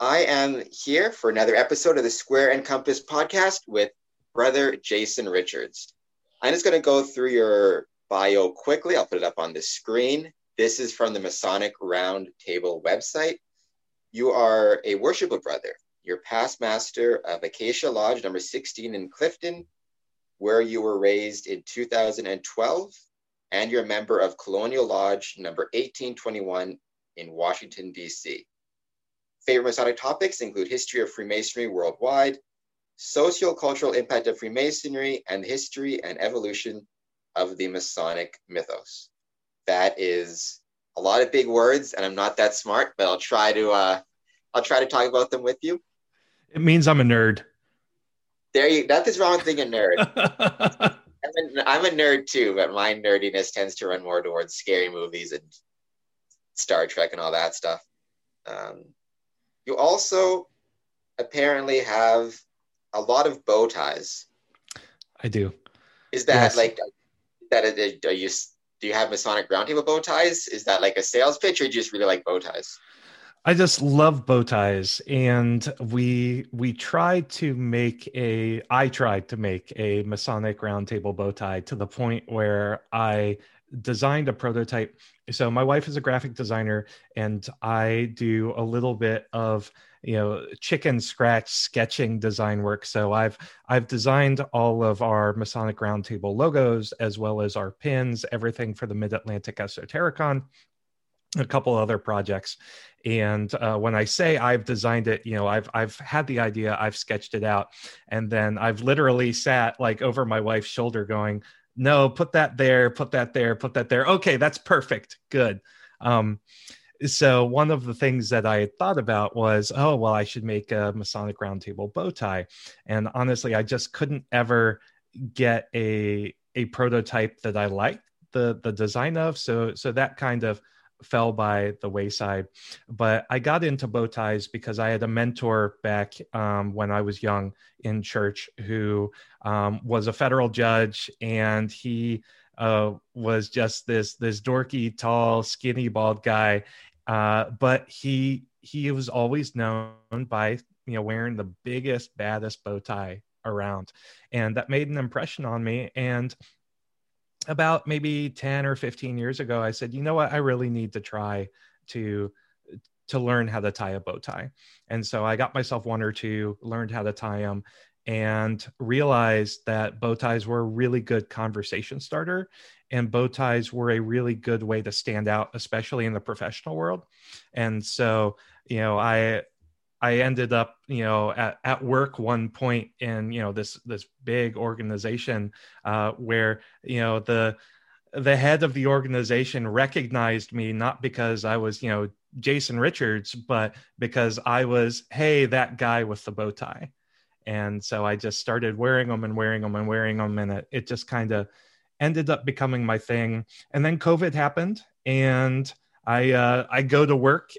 I am here for another episode of the Square and Compass podcast with brother Jason Richards. I'm just going to go through your bio quickly. I'll put it up on the screen. This is from the Masonic Round Table website. You are a Worshipful Brother. You're past master of Acacia Lodge number 16 in Clifton, where you were raised in 2012, and you're a member of Colonial Lodge number 1821 in Washington, D.C. Favorite Masonic topics include history of Freemasonry worldwide, socio-cultural impact of Freemasonry, and history and evolution of the Masonic mythos. That is a lot of big words, and I'm not that smart, but I'll try to uh, I'll try to talk about them with you. It means I'm a nerd. There you. Nothing's wrong with being a nerd. I'm, a, I'm a nerd too, but my nerdiness tends to run more towards scary movies and Star Trek and all that stuff. Um, you also apparently have a lot of bow ties. I do. Is that yes. like that? Are you do you have Masonic Roundtable bow ties? Is that like a sales pitch, or do you just really like bow ties? I just love bow ties, and we we tried to make a. I tried to make a Masonic Roundtable bow tie to the point where I designed a prototype. So my wife is a graphic designer, and I do a little bit of you know chicken scratch sketching design work. So I've I've designed all of our Masonic Roundtable logos as well as our pins, everything for the Mid Atlantic Esotericon a couple other projects and uh, when i say i've designed it you know i've i've had the idea i've sketched it out and then i've literally sat like over my wife's shoulder going no, put that there, put that there, put that there. Okay, that's perfect. Good. Um, so one of the things that I thought about was, oh well, I should make a Masonic Roundtable bow tie, and honestly, I just couldn't ever get a a prototype that I liked the the design of. So so that kind of fell by the wayside. But I got into bow ties because I had a mentor back um, when I was young in church who um, was a federal judge, and he uh, was just this this dorky, tall, skinny, bald guy. Uh, but he he was always known by you know wearing the biggest, baddest bow tie around, and that made an impression on me. And about maybe 10 or 15 years ago i said you know what? I really need to try to to learn how to tie a bow tie. And so i got myself one or two learned how to tie them and realized that bow ties were a really good conversation starter and bow ties were a really good way to stand out especially in the professional world. And so you know i I ended up, you know, at, at work one point in, you know, this this big organization uh, where, you know, the the head of the organization recognized me not because I was, you know, Jason Richards, but because I was, hey, that guy with the bow tie. And so I just started wearing them and wearing them and wearing them, and it, it just kind of ended up becoming my thing. And then COVID happened, and I uh, I go to work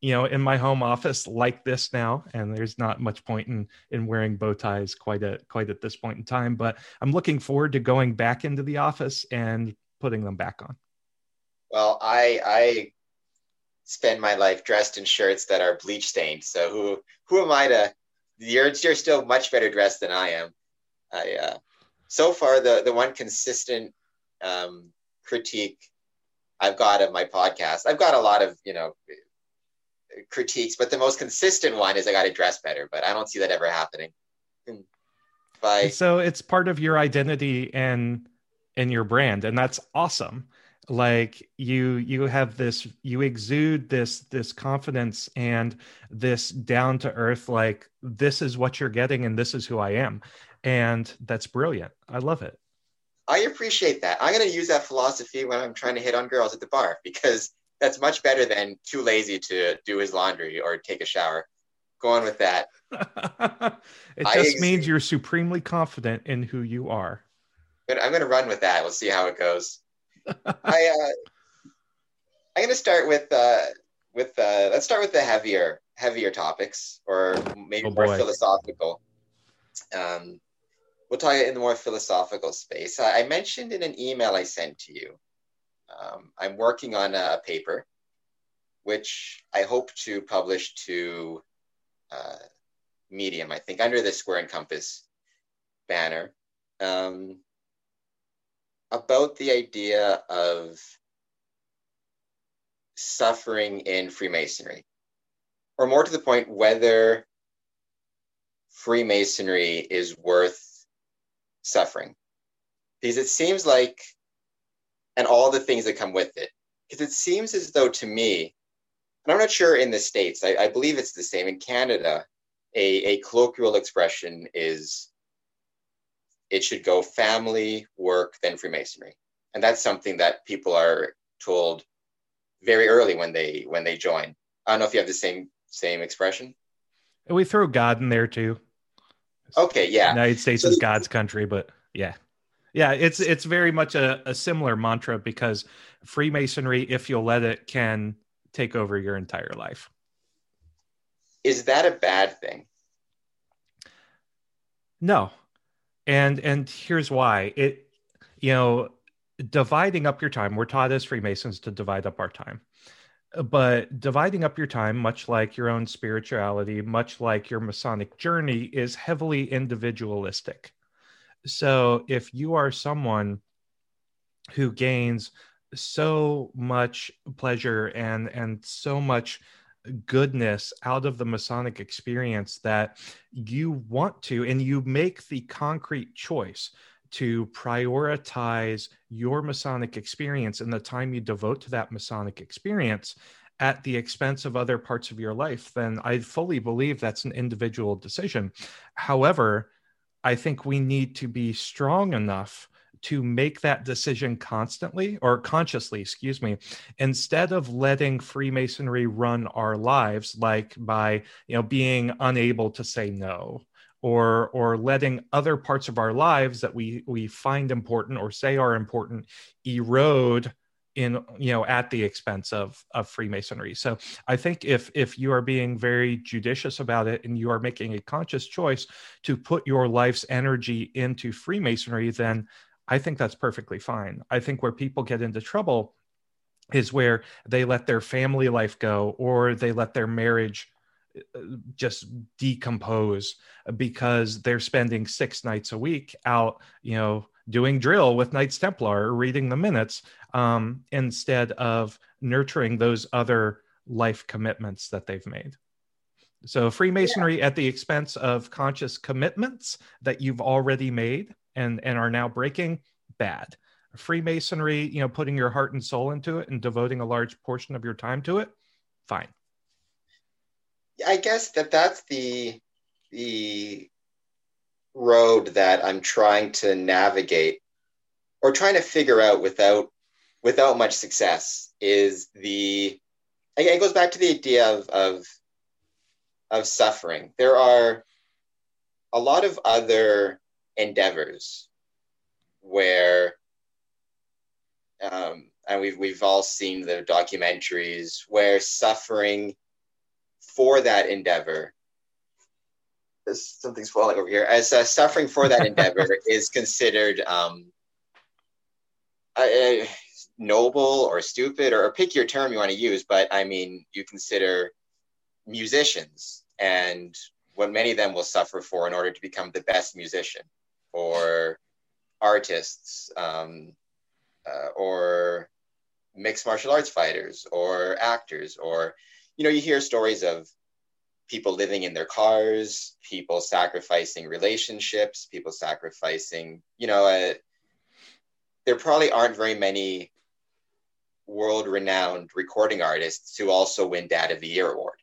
you know in my home office like this now and there's not much point in in wearing bow ties quite at quite at this point in time but i'm looking forward to going back into the office and putting them back on. Well i i spend my life dressed in shirts that are bleach stained so who who am i to you're you're still much better dressed than i am. I uh so far the the one consistent um critique i've got of my podcast i've got a lot of you know critiques, but the most consistent one is I got to dress better. But I don't see that ever happening. Hmm. By so it's part of your identity and and your brand, and that's awesome. Like you you have this you exude this this confidence and this down to earth like this is what you're getting and this is who I am, and that's brilliant. I love it. I appreciate that. I'm going to use that philosophy when I'm trying to hit on girls at the bar because that's much better than too lazy to do his laundry or take a shower. Go on with that. it just ex- means you're supremely confident in who you are. I'm going to run with that. We'll see how it goes. I, uh, I'm going to start with uh, with uh, let's start with the heavier heavier topics or maybe oh more philosophical. Um, we'll talk in the more philosophical space. I mentioned in an email I sent to you um, I'm working on a paper, which I hope to publish to uh, Medium, I think, under the Square and Compass banner, um, about the idea of suffering in Freemasonry, or more to the point, whether Freemasonry is worth suffering. Because it seems like, and all the things that come with it, because it seems as though to me, and I'm not sure in the States, I, I believe it's the same in Canada, a, a colloquial expression is it should go family, work, then Freemasonry. And that's something that people are told very early when they when they join. I don't know if you have the same same expression. And we throw God in there too. Okay, yeah. United States so, is God's country, but yeah. Yeah, it's it's very much a, a similar mantra because Freemasonry, if you'll let it, can take over your entire life. Is that a bad thing? No. And and here's why. It you know, dividing up your time, we're taught as Freemasons to divide up our time. But dividing up your time, much like your own spirituality, much like your Masonic journey, is heavily individualistic. So if you are someone who gains so much pleasure and and so much goodness out of the Masonic experience that you want to, and you make the concrete choice to prioritize your Masonic experience and the time you devote to that Masonic experience at the expense of other parts of your life, then I fully believe that's an individual decision. However, I think we need to be strong enough to make that decision constantly or consciously, excuse me, instead of letting Freemasonry run our lives, like by you know being unable to say no or or letting other parts of our lives that we we find important or say are important erode in you know at the expense of of freemasonry. So i think if if you are being very judicious about it and you are making a conscious choice to put your life's energy into freemasonry then i think that's perfectly fine. I think where people get into trouble is where they let their family life go or they let their marriage uh, just decompose because they're spending six nights a week out, you know, doing drill with Knights Templar or reading the minutes um, instead of nurturing those other life commitments that they've made. So Freemasonry yeah. at the expense of conscious commitments that you've already made and and are now breaking, bad. Freemasonry, you know, putting your heart and soul into it and devoting a large portion of your time to it, fine. I guess that that's the the road that I'm trying to navigate or trying to figure out without without much success is the it goes back to the idea of of of suffering. There are a lot of other endeavors where um, and we've we've all seen the documentaries where suffering for that endeavor something's falling over here. As uh, suffering for that endeavor is considered um, noble or stupid or, or pick your term you want to use but i mean you consider musicians and what many of them will suffer for in order to become the best musician or artists um, uh, or mixed martial arts fighters or actors or you know, you hear stories of people living in their cars, people sacrificing relationships, people sacrificing, you know, uh, there probably aren't very many world renowned recording artists who also win Dad of the Year award.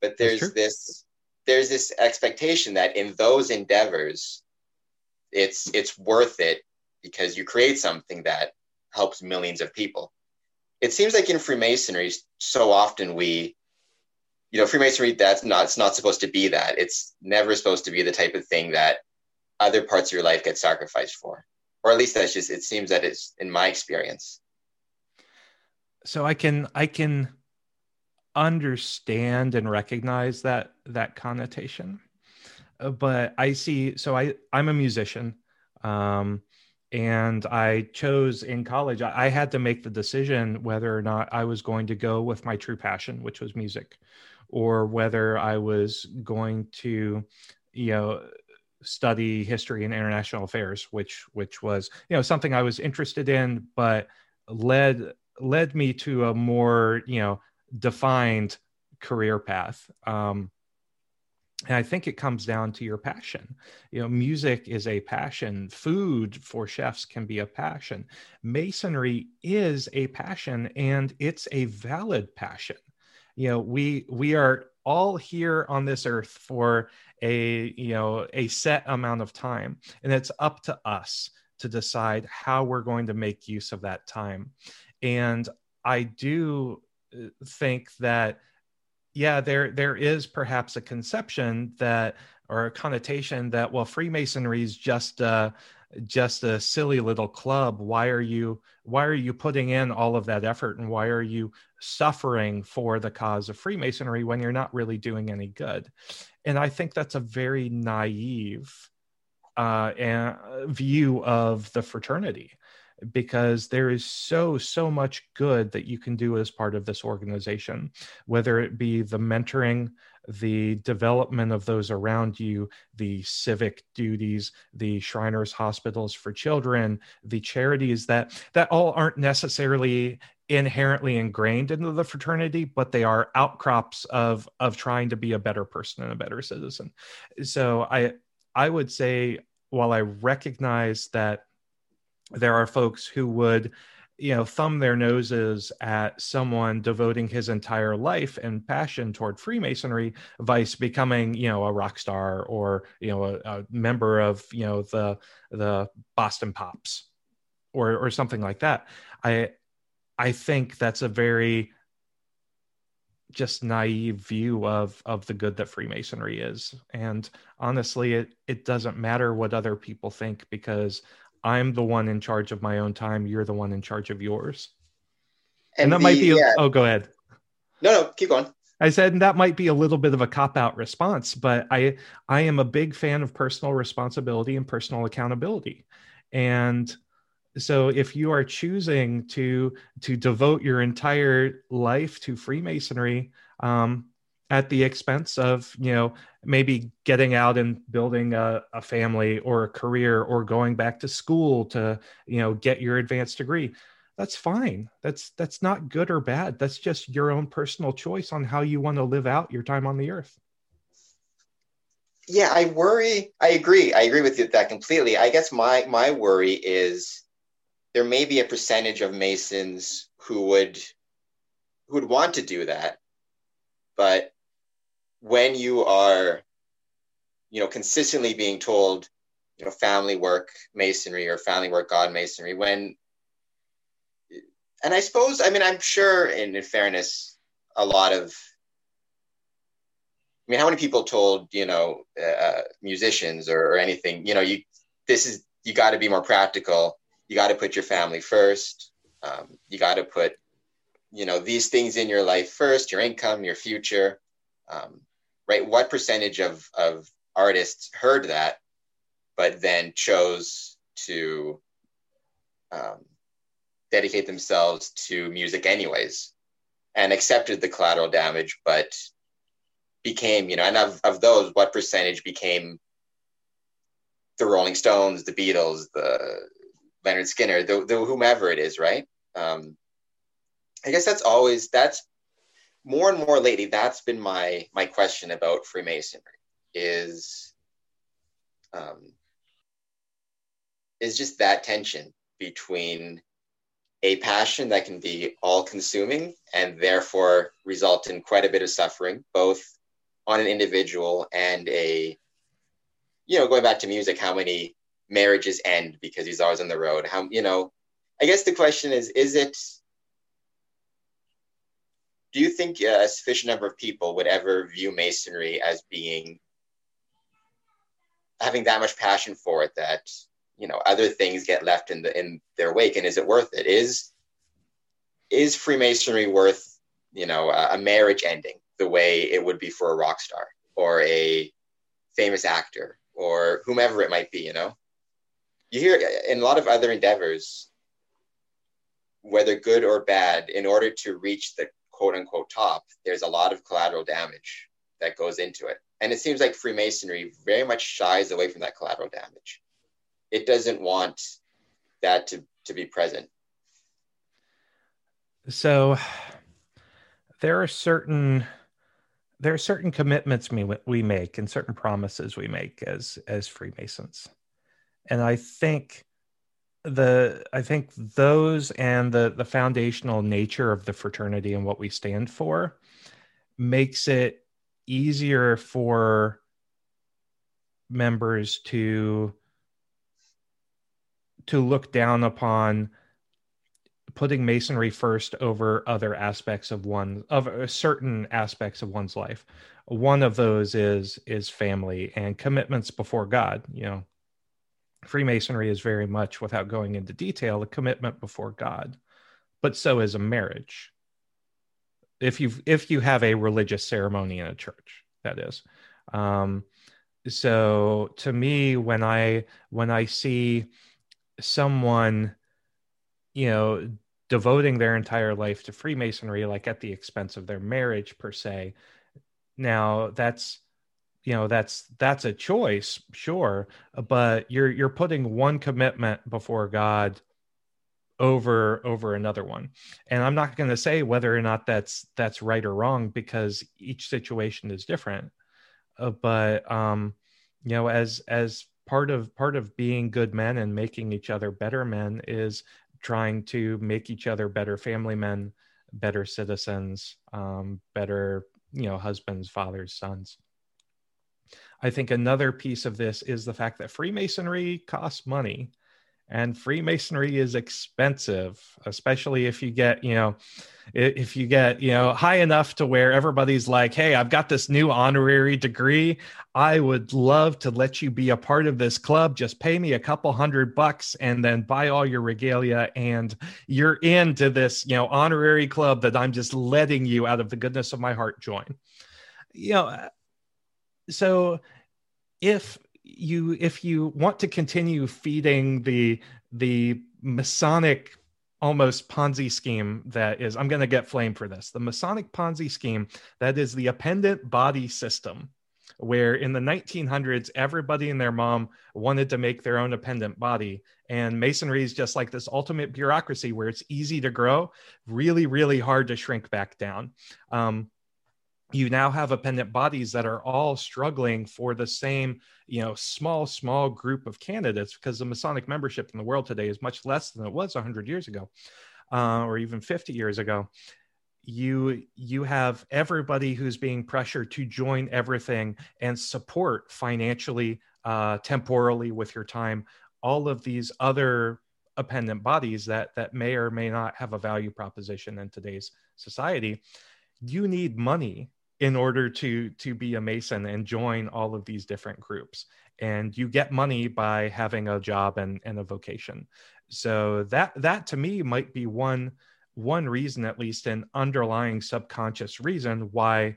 But there's this there's this expectation that in those endeavors it's it's worth it because you create something that helps millions of people it seems like in Freemasonry, so often we, you know, Freemasonry, that's not, it's not supposed to be that. It's never supposed to be the type of thing that other parts of your life get sacrificed for. Or at least that's just, it seems that it's in my experience. So I can, I can understand and recognize that, that connotation. But I see, so I, I'm a musician. Um, and I chose in college, I had to make the decision whether or not I was going to go with my true passion, which was music, or whether I was going to, you know, study history and international affairs, which which was you know something I was interested in, but led led me to a more you know defined career path. Um, and I think it comes down to your passion. You know, music is a passion. Food for chefs can be a passion. Masonry is a passion, and it's a valid passion. You know, we we are all here on this earth for a you know a set amount of time and it's up to us to decide how we're going to make use of that time. And i do uh, think that yeah there there is perhaps a conception that or a connotation that well freemasonry is just uh just a silly little club. Why are you why are you putting in all of that effort and why are you suffering for the cause of freemasonry when you're not really doing any good? And i think that's a very naive uh, view of the fraternity because there is so so much good that you can do as part of this organization whether it be the mentoring the development of those around you, the civic duties, the Shriners Hospitals for Children, the charities that that all aren't necessarily inherently ingrained into the fraternity, but they are outcrops of of trying to be a better person and a better citizen. So I I would say while I recognize that there are folks who would you know thumb their noses at someone devoting his entire life and passion toward freemasonry vice becoming you know a rock star or you know a, a member of you know the the boston pops or or something like that. I i think that's a very just naive view of of the good that freemasonry is. And honestly it it doesn't matter what other people think because I'm the one in charge of my own time. You're the one in charge of yours. And, and that the, might be, yeah. oh, go ahead. No, no, keep going. I said that might be a little bit of a cop out response, but I I am a big fan of personal responsibility and personal accountability. And so if you are choosing to to devote your entire life to Freemasonry, um, at the expense of you know maybe getting out and building a, a, family or a career or going back to school to you know get your advanced degree. That's fine. That's that's not good or bad. That's just your own personal choice on how you want to live out your time on the earth. Yeah i worry i agree. I agree with you that completely. I guess my my worry is there may be a percentage of masons who would who would want to do that but when you are, you know, consistently being told, you know, family work masonry or family work God masonry, when, and I suppose, I mean, I'm sure, in, in fairness, a lot of, I mean, how many people told, you know, uh, musicians or, or anything, you know, you, this is, you got to be more practical. You got to put your family first. Um, you got to put, you know, these things in your life first, your income, your future. Um, right? What percentage of, of artists heard that, but then chose to um, dedicate themselves to music anyways and accepted the collateral damage, but became, you know, and of, of those, what percentage became the Rolling Stones, the Beatles, the Lynyrd Skynyrd, the, the whomever it is, right? Um, I guess that's always that's more and more lately, that's been my my question about Freemasonry is um, is just that tension between a passion that can be all consuming and therefore result in quite a bit of suffering, both on an individual and a, you know, going back to music, how many marriages end because he's always on the road? How, you know, I guess the question is, is it do you think a sufficient number of people would ever view masonry as being having that much passion for it that you know other things get left in the in their wake? And is it worth it? Is is freemasonry worth you know a, a marriage ending the way it would be for a rock star or a famous actor or whomever it might be you know? You hear in a lot of other endeavors whether good or bad in order to reach the quote unquote top, there's a lot of collateral damage that goes into it. And it seems like Freemasonry very much shies away from that collateral damage. It doesn't want that to, to be present. So there are certain there are certain commitments we, we make and certain promises we make as as freemasons and i think the i think those and the the foundational nature of the fraternity and what we stand for makes it easier for members to to look down upon putting masonry first over other aspects of one of uh, certain aspects of one's life. One of those is is family and commitments before god you know freemasonry is very much without going into detail a commitment before god but so is a marriage. If you if you have a religious ceremony in a church that is. Um so to me when i when i see someone you know devoting their entire life to freemasonry like at the expense of their marriage per se now that's you know that's that's a choice sure but you're you're putting one commitment before god over over another one and i'm not going to say whether or not that's that's right or wrong because each situation is different uh, but um you know as as part of part of being good men and making each other better men is trying to make each other better family men, better citizens, um, better you know husbands, fathers, sons. I think another piece of this is the fact that Freemasonry costs money and freemasonry is expensive especially if you get you know if you get you know high enough to where everybody's like hey i've got this new honorary degree. I would love to let you be a part of this club. Just pay me a couple hundred bucks and then buy all your regalia and you're into this you know honorary club that i'm just letting you out of the goodness of my heart join. You know so if you if you want to continue feeding the the masonic almost ponzi scheme that is i'm going to get flamed for this the masonic ponzi scheme that is the appendant body system where in the 1900s everybody and their mom wanted to make their own appendant body. And masonry is just like this ultimate bureaucracy where it's easy to grow really really hard to shrink back down. Um, you now have appendant bodies that are all struggling for the same you know small small group of candidates because the masonic membership in the world today is much less than it was 100 years ago uh, or even 50 years ago. You you have everybody who's being pressured to join everything and support financially uh, temporally with your time all of these other appendant bodies that that may or may not have a value proposition in today's society. You need money in order to to be a mason and join all of these different groups. And you get money by having a job and, and a vocation. So that that to me might be one one reason at least an underlying subconscious reason why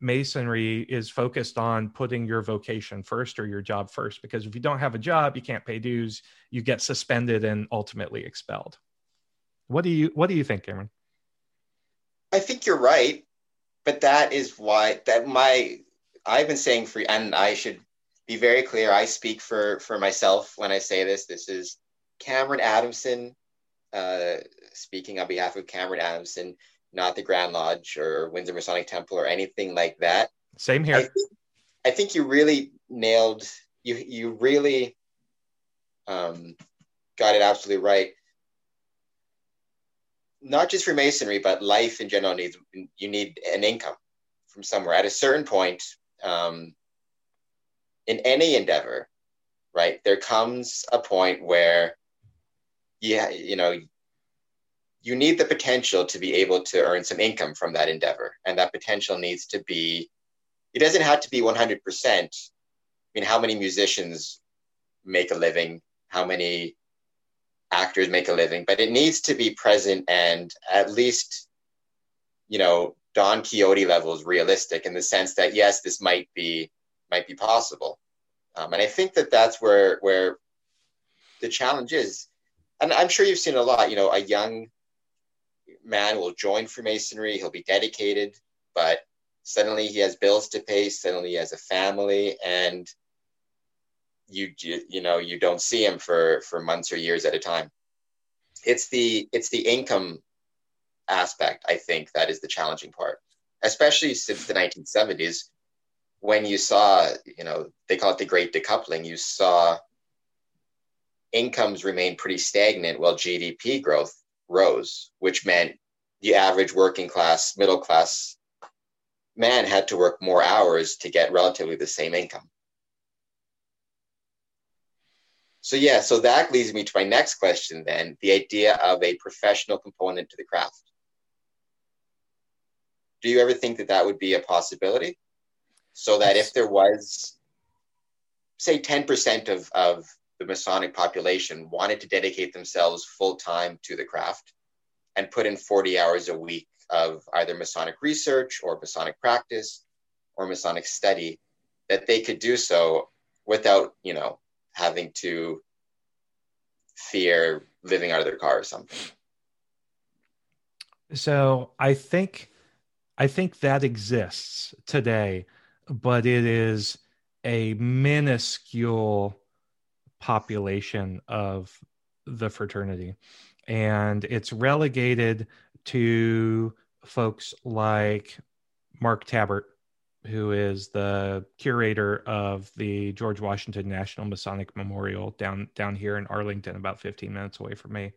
masonry is focused on putting your vocation first or your job first. Because if you don't have a job you can't pay dues you get suspended and ultimately expelled. What do you what do you think cameron? I think you're right but that is why that my I've been saying for and I should be very clear. I speak for for myself when I say this. This is Cameron Adamson uh, speaking on behalf of Cameron Adamson, not the Grand Lodge or Windsor Masonic Temple or anything like that. Same here. I think, I think you really nailed you. You really um, got it absolutely right not just for masonry, but life in general needs you need an income from somewhere. At a certain point, um, in any endeavor, right, there comes a point where, yeah, you know, you need the potential to be able to earn some income from that endeavor, and that potential needs to be. It doesn't have to be one hundred percent. I mean, how many musicians make a living? How many actors make a living, but it needs to be present and at least, you know, Don Quixote levels realistic in the sense that yes, this might be might be possible, um, and I think that that's where where the challenge is, and I'm sure you've seen a lot. You know, a young man will join Freemasonry, he'll be dedicated, but suddenly he has bills to pay, suddenly he has a family, and you you know you don't see him for for months or years at a time. It's the it's the income aspect I think that is the challenging part, especially since the 1970s when you saw you know they call it the great decoupling. You saw incomes remain pretty stagnant while GDP growth rose, which meant the average working class, middle class man had to work more hours to get relatively the same income. So, yeah, so that leads me to my next question then the idea of a professional component to the craft. Do you ever think that that would be a possibility? So that if there was, say, 10% of, of the Masonic population wanted to dedicate themselves full time to the craft and put in 40 hours a week of either Masonic research or Masonic practice or Masonic study, that they could do so without, you know, having to fear living out of their car or something. So I think I think that exists today, but it is a minuscule population of the fraternity. And it's relegated to folks like Mark Tabbert, who is the curator of the George Washington National Masonic Memorial down down here in Arlington, about 15 minutes away from me,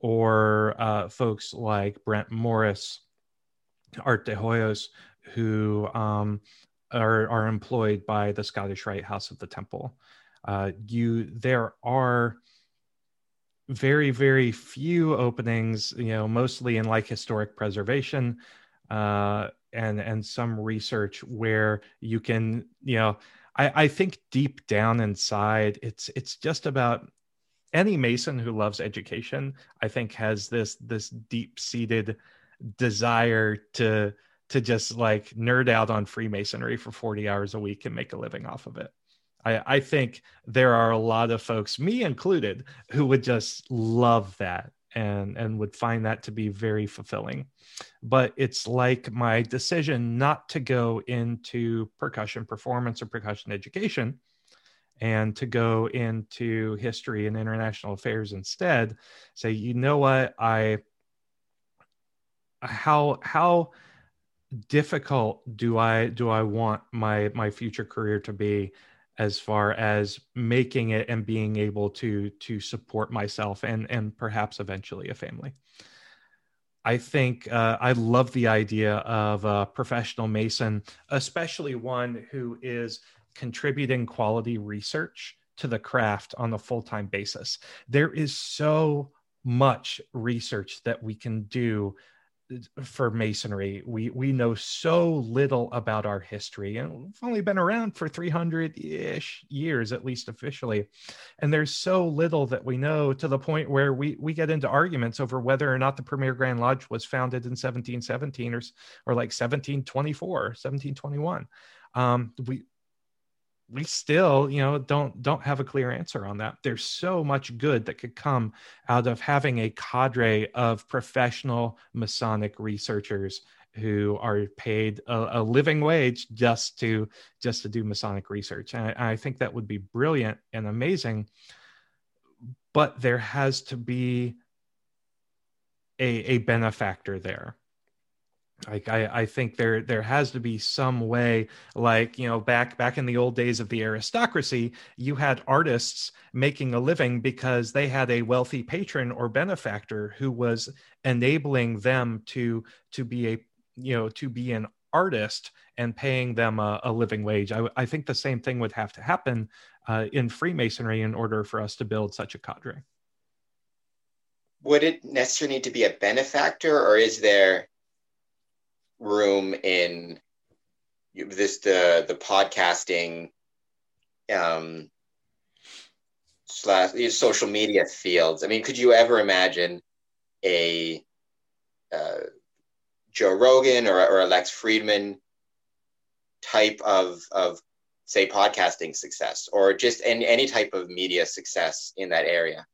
or uh, folks like Brent Morris, Art de Hoyos, who um, are are employed by the Scottish Rite House of the Temple. Uh, you there are very very few openings you know mostly in like historic preservation. Uh, and and some research where you can you know I, I think deep down inside it's it's just about any mason who loves education i think has this this deep seated desire to to just like nerd out on freemasonry for 40 hours a week and make a living off of it. I, I think there are a lot of folks, me included, who would just love that and and would find that to be very fulfilling. But it's like my decision not to go into percussion performance or percussion education and to go into history and international affairs instead say you know what? I how how difficult do i do i want my my future career to be as far as making it and being able to to support myself and and perhaps eventually a family. I think uh, i love the idea of a professional mason especially one who is contributing quality research to the craft on a full-time basis. There is so much research that we can do for masonry we we know so little about our history and we've only been around for 300-ish years at least officially. And there's so little that we know to the point where we we get into arguments over whether or not the premier grand lodge was founded in 1717 or or like 1724 1721 um, we we still you know don't don't have a clear answer on that. There's so much good that could come out of having a cadre of professional masonic researchers who are paid a, a living wage just to just to do masonic research. And I, I think that would be brilliant and amazing but there has to be a, a benefactor there like I, I think there there has to be some way like you know back back in the old days of the aristocracy you had artists making a living because they had a wealthy patron or benefactor who was enabling them to to be a you know to be an artist and paying them a, a living wage. I, I think the same thing would have to happen uh, in freemasonry in order for us to build such a cadre. Would it necessarily need to be a benefactor or is there room in this the the podcasting um slash social media fields. I mean could you ever imagine a uh, joe rogan or, or a lex fridman type of of say podcasting success or just any, any type of media success in that area?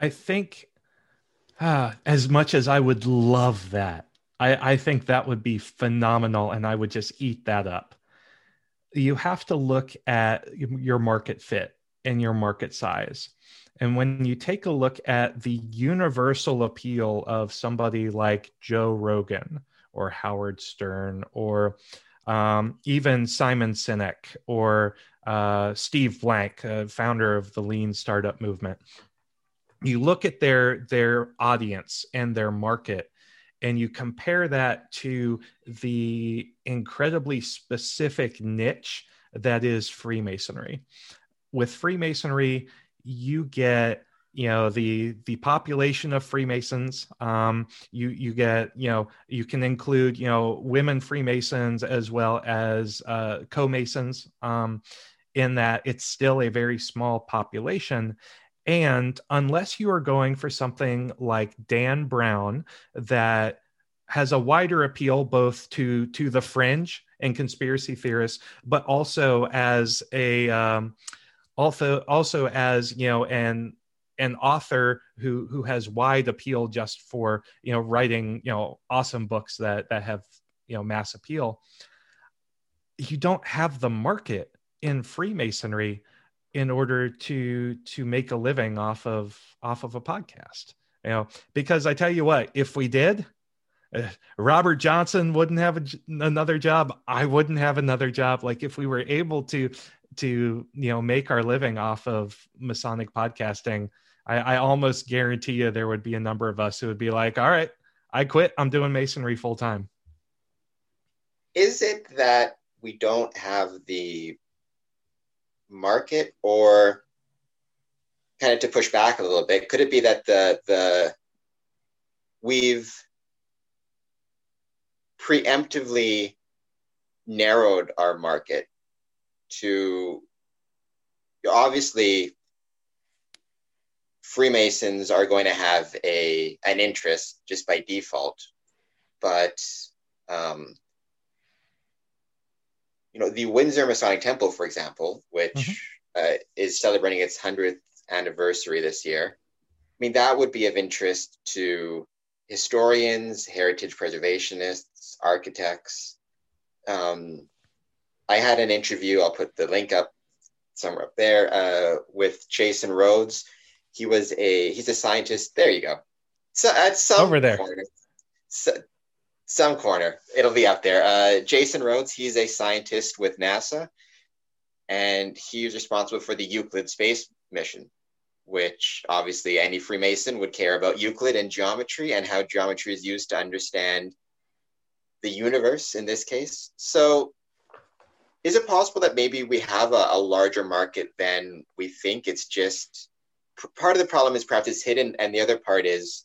I think uh, as much as I would love that, I, I think that would be phenomenal, and I would just eat that up. You have to look at your market fit and your market size. And when you take a look at the universal appeal of somebody like Joe Rogan or Howard Stern or um, even Simon Sinek or uh, Steve Blank, uh, founder of the Lean Startup Movement, you look at their their audience and their market and you compare that to the incredibly specific niche that is freemasonry. With freemasonry you get you know the the population of freemasons. Um you you get you know you can include you know women freemasons as well as uh co-masons um in that it's still a very small population and unless you are going for something like Dan Brown that has a wider appeal both to to the fringe and conspiracy theorists, but also as a um, also also as you know an an author who who has wide appeal just for you know writing you know awesome books that that have you know mass appeal. You don't have the market in Freemasonry in order to to make a living off of off of a podcast you know? Because i tell you what if we did uh, robert johnson wouldn't have a, another job. I wouldn't have another job. Like if we were able to to you know make our living off of masonic podcasting I, I almost guarantee you there would be a number of us who would be like all right i quit. I'm doing masonry full time is it that we don't have the market or kind of to push back a little bit? Could it be that the the we've preemptively narrowed our market to obviously freemasons are going to have a an interest just by default but um, you know, the Windsor Masonic Temple, for example, which mm-hmm. uh, is celebrating its 100th anniversary this year. I mean, that would be of interest to historians, heritage preservationists, architects. Um, I had an interview, I'll put the link up somewhere up there, uh, with Jason Rhodes. He was a, he's a scientist. There you go. So at some over there. so, some corner. It'll be up there. Uh, Jason Rhodes, he's a scientist with NASA, and he's responsible for the Euclid space mission, which obviously any Freemason would care about Euclid and geometry and how geometry is used to understand the universe in this case. So, is it possible that maybe we have a, a larger market than we think? It's just part of the problem is perhaps it's hidden, and the other part is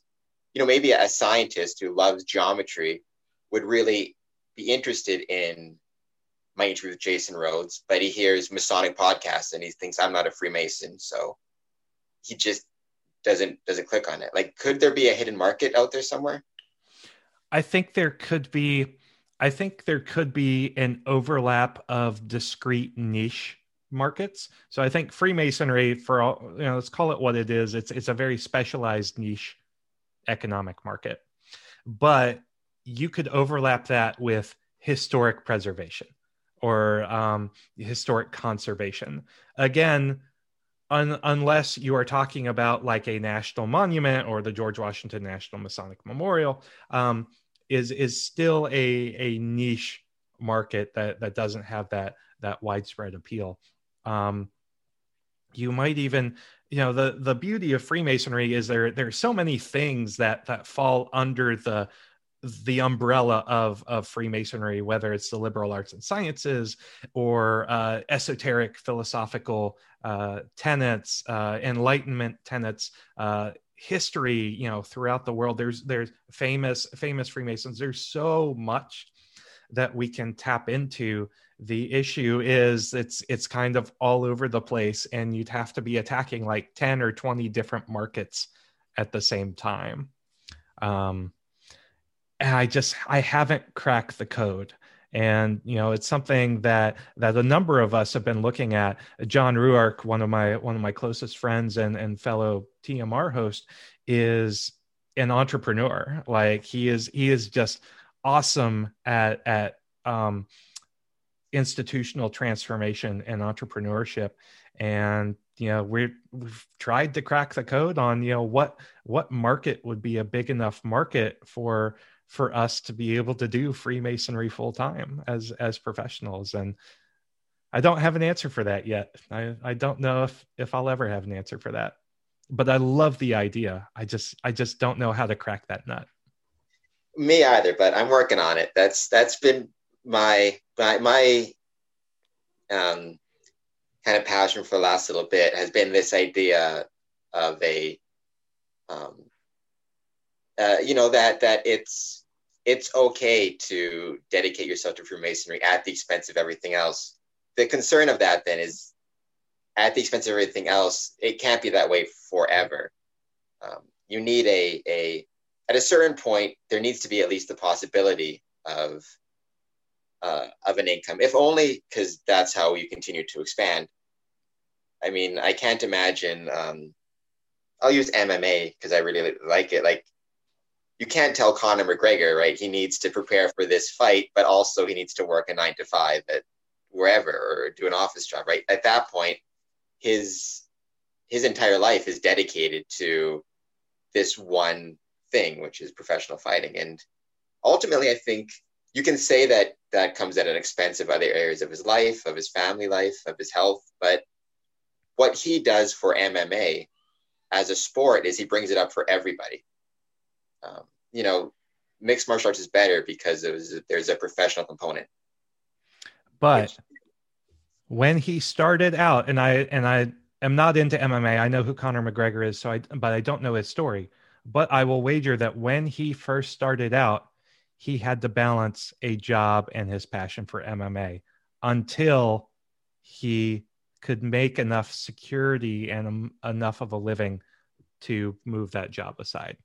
you know, maybe a scientist who loves geometry would really be interested in my interview with Jason Rhodes, but he hears Masonic podcasts and he thinks I'm not a Freemason, so he just doesn't doesn't click on it. Like, could there be a hidden market out there somewhere? I think there could be. I think there could be an overlap of discrete niche markets. So I think Freemasonry, for all you know, let's call it what it is. It's it's a very specialized niche economic market, but you could overlap that with historic preservation or um, historic conservation. Again, un- unless you are talking about like a national monument or the George Washington National Masonic Memorial, um, is is still a a niche market that that doesn't have that that widespread appeal. Um, you might even you know the the beauty of freemasonry is there there are so many things that that fall under the the umbrella of of Freemasonry, whether it's the liberal arts and sciences or uh, esoteric philosophical uh, tenets, uh, Enlightenment tenets, uh, history. You know, throughout the world, there's there's famous famous Freemasons. There's so much that we can tap into. The issue is it's it's kind of all over the place, and you'd have to be attacking like ten or twenty different markets at the same time. Um, and I just I haven't cracked the code. And you know, it's something that that a number of us have been looking at. John Ruark, one of my one of my closest friends and and fellow TMR host, is an entrepreneur. Like he is he is just awesome at at um, institutional transformation and entrepreneurship and you know we we've tried to crack the code on you know what what market would be a big enough market for for us to be able to do freemasonry full time as as professionals. And i don't have an answer for that yet. I i don't know if if i'll ever have an answer for that. But i love the idea. I just i just don't know how to crack that nut. Me either but i'm working on it. That's that's been my my my um kind of passion for the last little bit has been this idea of a um, uh, you know that that it's it's okay to dedicate yourself to Freemasonry at the expense of everything else. The concern of that then is at the expense of everything else. It can't be that way forever. Um, you need a a at a certain point there needs to be at least the possibility of uh, of an income, if only because that's how you continue to expand. I mean, I can't imagine. Um, I'll use MMA because I really like it. Like, you can't tell Conor McGregor, right? He needs to prepare for this fight, but also he needs to work a nine to five at wherever or do an office job, right? At that point, his his entire life is dedicated to this one thing, which is professional fighting. And ultimately, I think you can say that that comes at an expense of other areas of his life, of his family life, of his health, but what he does for MMA as a sport is he brings it up for everybody. Um, you know, mixed martial arts is better because was, there's a professional component. But which, when he started out, and I and I am not into MMA. I know who Conor McGregor is, so I but I don't know his story. But I will wager that when he first started out, he had to balance a job and his passion for MMA until he could make enough security and um, enough of a living to move that job aside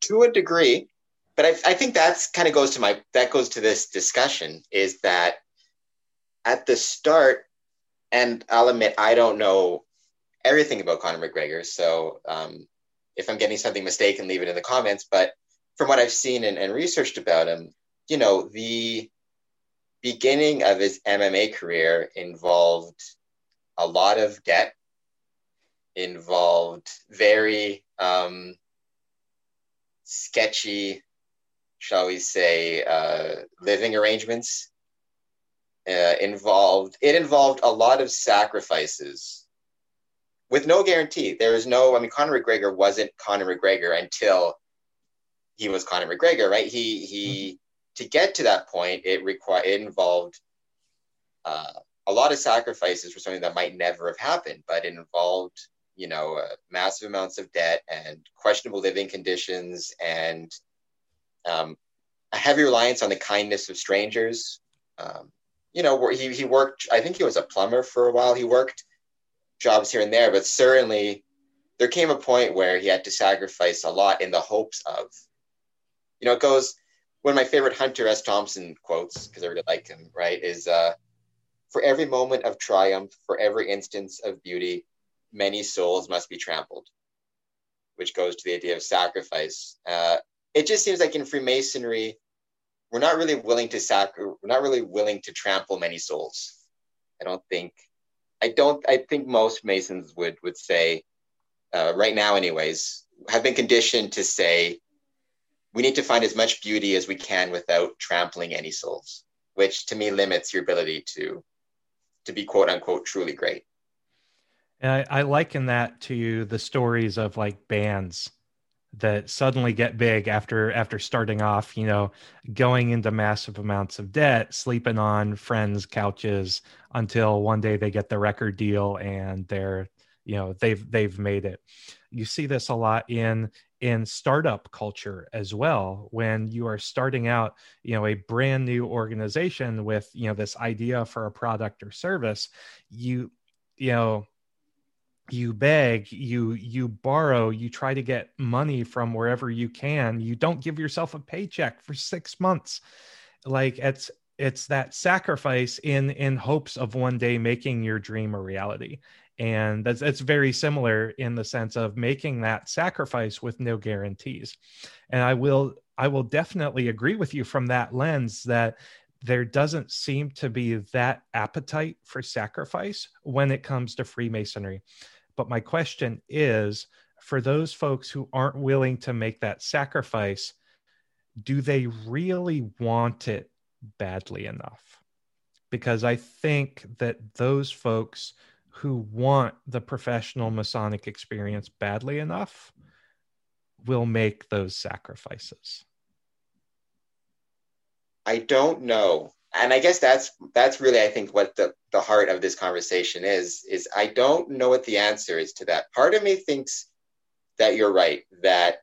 to a degree but I, I think that's kind of goes to my that goes to this discussion is that at the start and i'll admit i don't know everything about conor mcgregor so um, if i'm getting something mistaken leave it in the comments but from what i've seen and, and researched about him you know the beginning of his MMA career involved a lot of debt, involved very um, sketchy, shall we say, uh, living arrangements. Uh, involved it involved a lot of sacrifices with no guarantee. There was no, I mean, Conor McGregor wasn't Conor McGregor until he was Conor McGregor, right? He he to get to that point, it required it involved uh, a lot of sacrifices for something that might never have happened, but it involved you know uh, massive amounts of debt and questionable living conditions and um, a heavy reliance on the kindness of strangers. Um, you know, he he worked. I think he was a plumber for a while. He worked jobs here and there, but certainly there came a point where he had to sacrifice a lot in the hopes of, you know, it goes one of my favorite Hunter S. Thompson quotes, because I really like him, right, is uh, for every moment of triumph, for every instance of beauty, many souls must be trampled, which goes to the idea of sacrifice. Uh, it just seems like in Freemasonry, we're not really willing to sac- we're not really willing to trample many souls. I don't think, I don't, I think most Masons would would say, uh, right now, anyways, have been conditioned to say we need to find as much beauty as we can without trampling any souls, which to me limits your ability to to be quote unquote truly great. And I, I liken that to the stories of like bands that suddenly get big after after starting off, you know, going into massive amounts of debt, sleeping on friends' couches until one day they get the record deal and they're, you know, they've they've made it. You see this a lot in in startup culture as well when you are starting out you know a brand new organization with you know this idea for a product or service you you know you beg you you borrow you try to get money from wherever you can you don't give yourself a paycheck for 6 months. Like it's it's that sacrifice in in hopes of one day making your dream a reality. And that's it's very similar in the sense of making that sacrifice with no guarantees. And i will i will definitely agree with you from that lens that there doesn't seem to be that appetite for sacrifice when it comes to freemasonry but my question is for those folks who aren't willing to make that sacrifice do they really want it badly enough because i think that those folks who want the professional Masonic experience badly enough will make those sacrifices? I don't know. And I guess that's that's really I think what the, the heart of this conversation is is I don't know what the answer is to that. Part of me thinks that you're right, that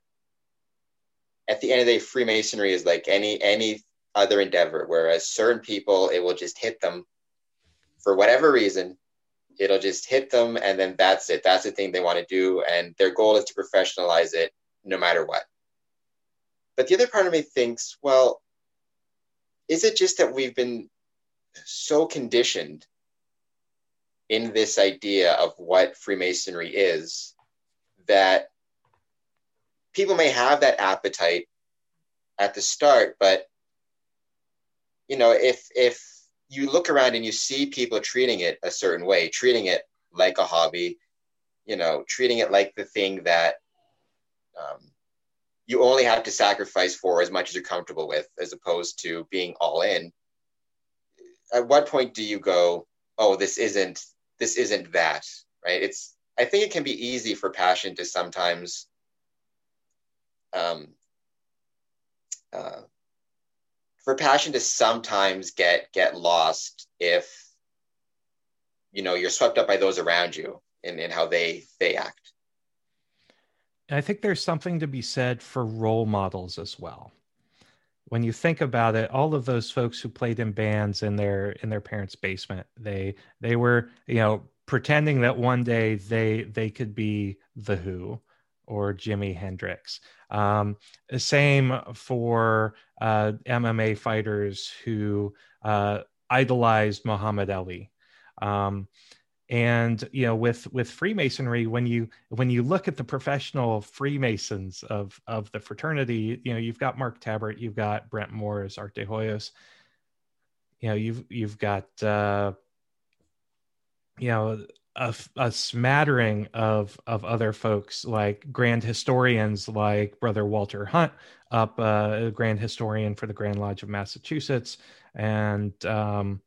at the end of the day, Freemasonry is like any any other endeavor, whereas certain people it will just hit them for whatever reason. It'll just hit them and then that's it. That's the thing they want to do and their goal is to professionalize it no matter what. But the other part of me thinks well is it just that we've been so conditioned in this idea of what freemasonry is that people may have that appetite at the start but you know if if you look around and you see people treating it a certain way, treating it like a hobby, you know, treating it like the thing that um, you only have to sacrifice for as much as you're comfortable with, as opposed to being all in. At what point do you go, oh, this isn't this isn't that, right? It's I think it can be easy for passion to sometimes um, uh, for passion to sometimes get get lost if you know you're swept up by those around you and, and how they they act i think there's something to be said for role models as well when you think about it all of those folks who played in bands in their in their parents basement they they were you know pretending that one day they they could be the who or Jimi Hendrix. Um, same for uh, MMA fighters who uh, idolized Muhammad Ali. Um, and you know, with with Freemasonry, when you when you look at the professional Freemasons of of the fraternity, you know, you've got Mark Tabbert, you've got Brent morris Art de Hoyos. You know, you've you've got uh, you know a, a, smattering of of other folks like grand historians like brother walter hunt up uh, a grand historian for the grand lodge of massachusetts and um,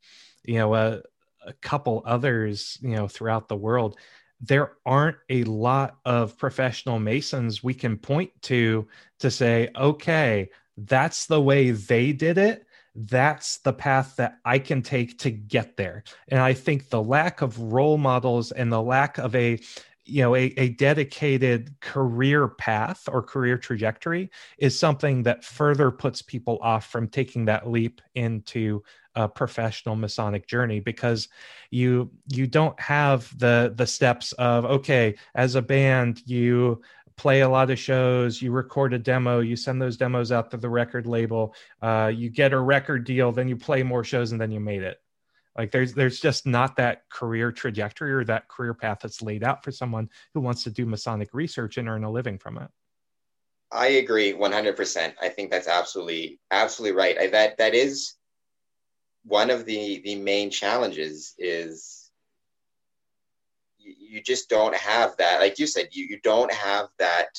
you know a, a couple others you know throughout the world there aren't a lot of professional masons we can point to to say okay that's the way they did it that's the path that I can take to get there. And I think the lack of role models and the lack of a you know a, a dedicated career path or career trajectory is something that further puts people off from taking that leap into a professional masonic journey because you you don't have the the steps of okay as a band you play a lot of shows, you record a demo, you send those demos out to the record label, uh, you get a record deal, then you play more shows, and then you made it. Like there's there's just not that career trajectory or that career path that's laid out for someone who wants to do Masonic research and earn a living from it. I agree 100%. I think that's absolutely absolutely right. I, that that is one of the the main challenges is you just don't have that. Like you said, you, you don't have that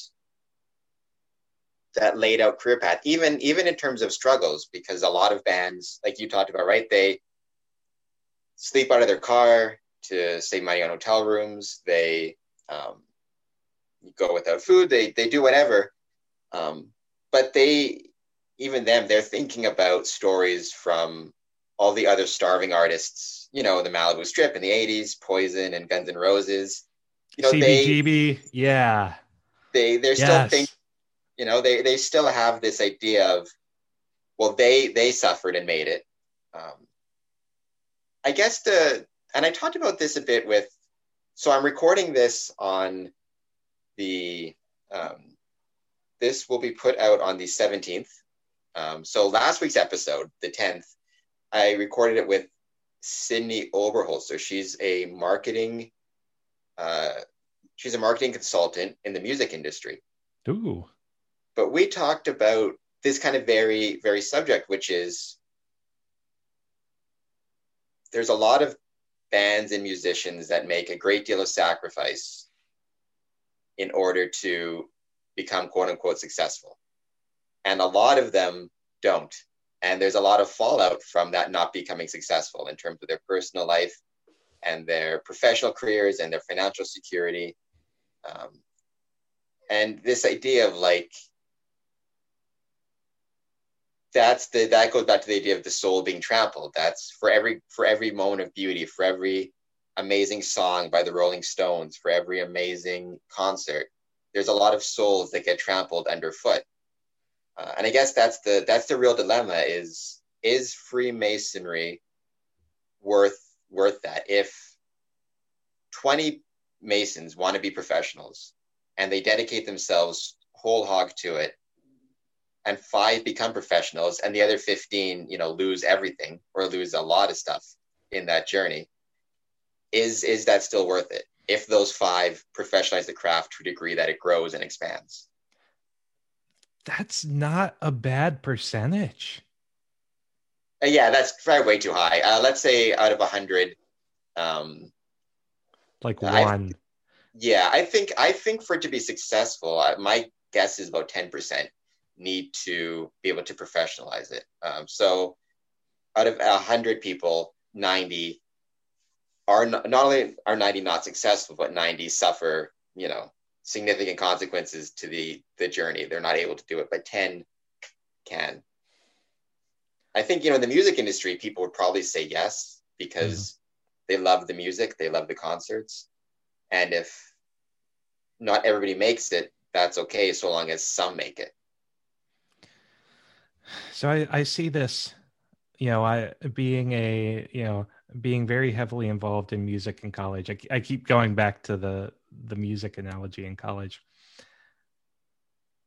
that laid out career path, even even in terms of struggles, because a lot of bands, like you talked about, right? They sleep out of their car to save money on hotel rooms. They um, go without food. They they do whatever. Um, but they even them, they're thinking about stories from all the other starving artists, you know, the Malibu Strip in the 80s, Poison and Guns N' Roses. You know, CBGB, they, yeah. They they're yes. still think, you know, they they still have this idea of well, they they suffered and made it. Um, I guess the and I talked about this a bit with so I'm recording this on the um, this will be put out on the 17th. Um, so last week's episode, the 10th, I recorded it with Sydney Oberholzer. She's a marketing, uh, she's a marketing consultant in the music industry. Ooh. But we talked about this kind of very, very subject, which is there's a lot of bands and musicians that make a great deal of sacrifice in order to become quote unquote successful. And a lot of them don't. And there's a lot of fallout from that not becoming successful in terms of their personal life and their professional careers and their financial security. Um, and this idea of like, that's the that goes back to the idea of the soul being trampled. That's for every for every moment of beauty, for every amazing song by the Rolling Stones, for every amazing concert, there's a lot of souls that get trampled underfoot. Uh, and I guess that's the that's the real dilemma is is Freemasonry worth worth that? If 20 Masons want to be professionals and they dedicate themselves whole hog to it, and five become professionals, and the other 15, you know, lose everything or lose a lot of stuff in that journey, is is that still worth it? If those five professionalize the craft to a degree that it grows and expands that's not a bad percentage. Uh, yeah, that's probably way too high. Uh, let's say out of a hundred, um, like one. I, yeah, I think I think for it to be successful, uh, my guess is about ten percent need to be able to professionalize it. Um, so, out of a hundred people, ninety are not, not only are ninety not successful, but ninety suffer. You know, significant consequences to the the journey. They're not able to do it, but 10 can. I think you know in the music industry, people would probably say yes because mm-hmm. they love the music, they love the concerts, and if not everybody makes it, that's okay so long as some make it. So I, I see this, you know, I being a you know being very heavily involved in music in college. I, I keep going back to the the music analogy in college.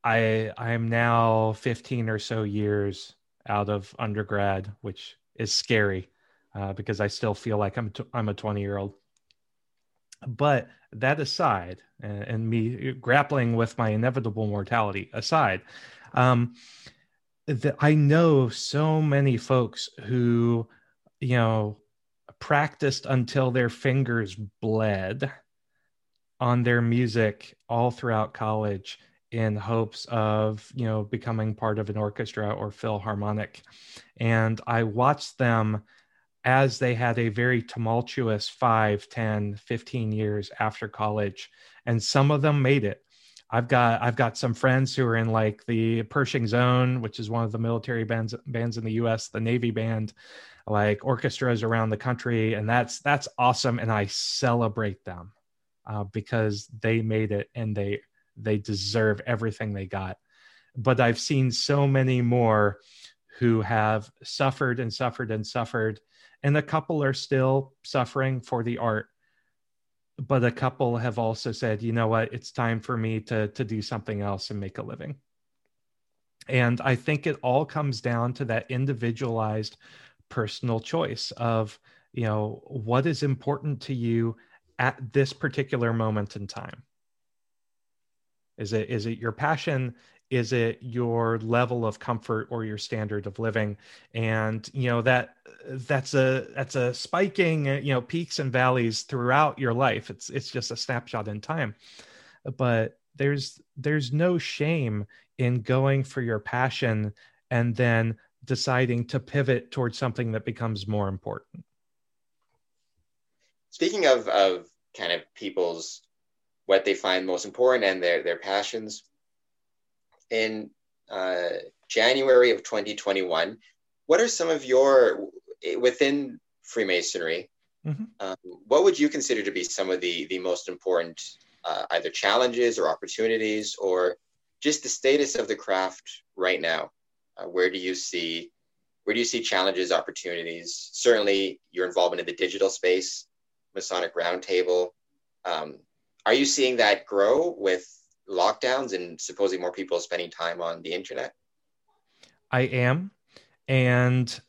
I I am now 15 or so years out of undergrad, which is scary uh, because I still feel like I'm t- I'm a 20 year old. But that aside, and, and, me grappling with my inevitable mortality aside, um, that I know so many folks who, you know, practiced until their fingers bled on their music all throughout college in hopes of you know becoming part of an orchestra or philharmonic. And i watched them as they had a very tumultuous 5 10 15 years after college and some of them made it i've got i've got some friends who are in like the Pershing's Own which is one of the military bands bands in the us the navy band like orchestras around the country and that's that's awesome and i celebrate them uh, because they made it and they they deserve everything they got. But i've seen so many more who have suffered and suffered and suffered and a couple are still suffering for the art but a couple have also said you know what? It's time for me to to do something else and make a living. And i think it all comes down to that individualized personal choice of you know what is important to you at this particular moment in time? Is it is it your passion is it your level of comfort or your standard of living? And you know that that's a that's a spiking uh, you know peaks and valleys throughout your life. It's it's just a snapshot in time. But there's there's no shame in going for your passion and then deciding to pivot towards something that becomes more important. Speaking of of kind of people's what they find most important and their their passions in uh, January of 2021 what are some of your within freemasonry mm-hmm. um, what would you consider to be some of the the most important uh, either challenges or opportunities or just the status of the craft right now uh, where do you see where do you see challenges opportunities certainly your involvement in the digital space Masonic Roundtable. Um, are you seeing that grow with lockdowns and supposedly more people spending time on the internet? I am. And,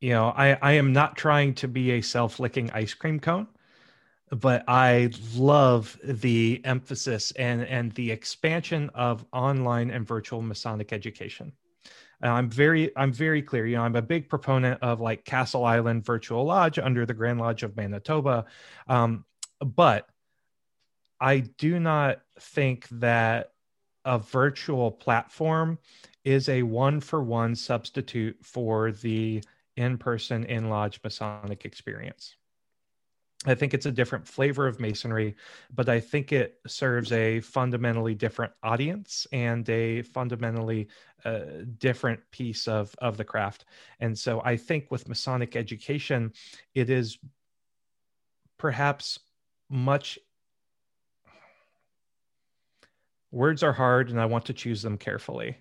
you know, I, I am not trying to be a self licking ice cream cone, but I love the emphasis and, and the expansion of online and virtual Masonic education. And I'm very I'm very clear. You know, I'm a big proponent of like Castle Island Virtual Lodge under the Grand Lodge of Manitoba, um, but I do not think that a virtual platform is a one for one substitute for the in person in lodge Masonic experience. I think it's a different flavor of masonry, but I think it serves a fundamentally different audience and a fundamentally uh, different piece of, of the craft. And so I think with Masonic education, it is perhaps much. Words are hard, and I want to choose them carefully.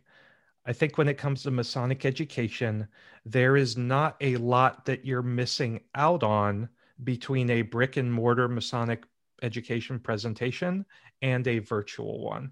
I think when it comes to Masonic education, there is not a lot that you're missing out on between a brick and mortar Masonic education presentation and a virtual one.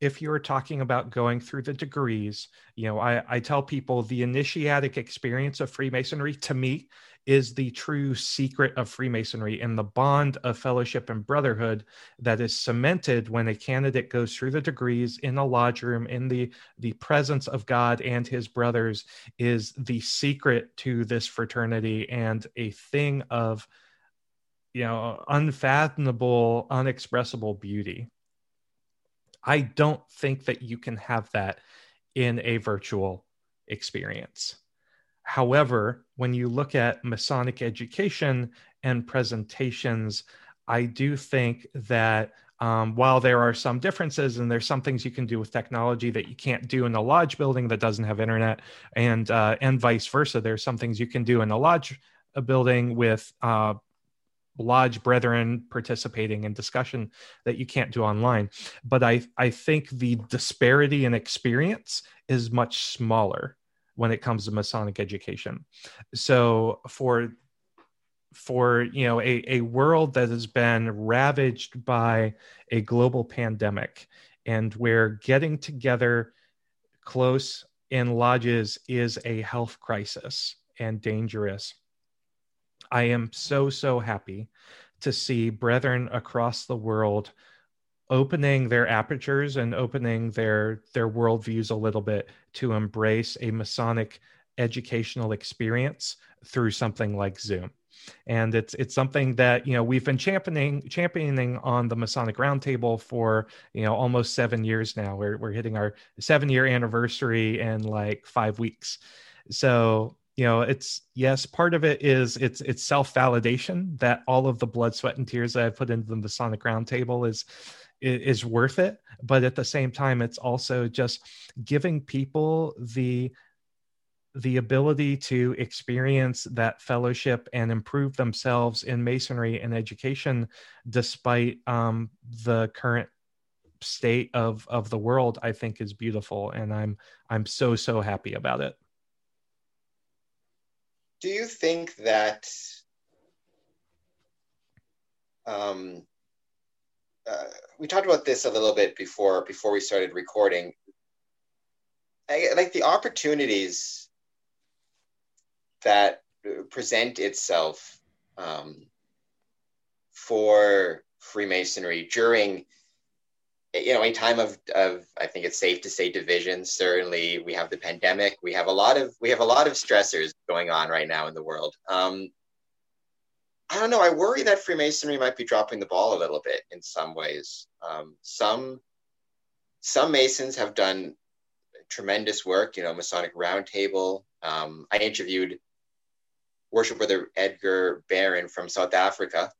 If you're talking about going through the degrees, you know, I, I tell people the initiatic experience of Freemasonry to me is the true secret of Freemasonry and the bond of fellowship and brotherhood that is cemented when a candidate goes through the degrees in a lodge room in the, the presence of God and his brothers is the secret to this fraternity and a thing of you know unfathomable unexpressible beauty i don't think that you can have that in a virtual experience. However, when you look at Masonic education and presentations, I do think that um, while there are some differences and there's some things you can do with technology that you can't do in a lodge building that doesn't have internet, and uh, and vice versa, there's some things you can do in a lodge building with uh, lodge brethren participating in discussion that you can't do online. But I I think the disparity in experience is much smaller when it comes to Masonic education. So for for you know a, a world that has been ravaged by a global pandemic and where getting together close in lodges is a health crisis and dangerous i am so so happy to see brethren across the world opening their apertures and opening their their worldviews a little bit to embrace a Masonic educational experience through something like Zoom. And it's it's something that you know we've been championing championing on the Masonic Roundtable for you know almost seven years now. We're we're hitting our seven year anniversary in like five weeks. So you know it's yes part of it is it's it's self validation that all of the blood sweat and tears that i've put into the masonic roundtable is is worth it. But at the same time it's also just giving people the the ability to experience that fellowship and improve themselves in masonry and education despite um, the current state of of the world i think is beautiful. And i'm i'm so so happy about it do you think that um, uh, we talked about this a little bit before before we started recording. I, like the opportunities that present itself um, for Freemasonry during you know a time of, of I think it's safe to say division. Certainly, we have the pandemic. We have a lot of we have a lot of stressors going on right now in the world. Um, I don't know. I worry that Freemasonry might be dropping the ball a little bit in some ways. Um, some some Masons have done tremendous work. You know, Masonic Roundtable. Um, I interviewed Worship Brother Edgar Barron from South Africa.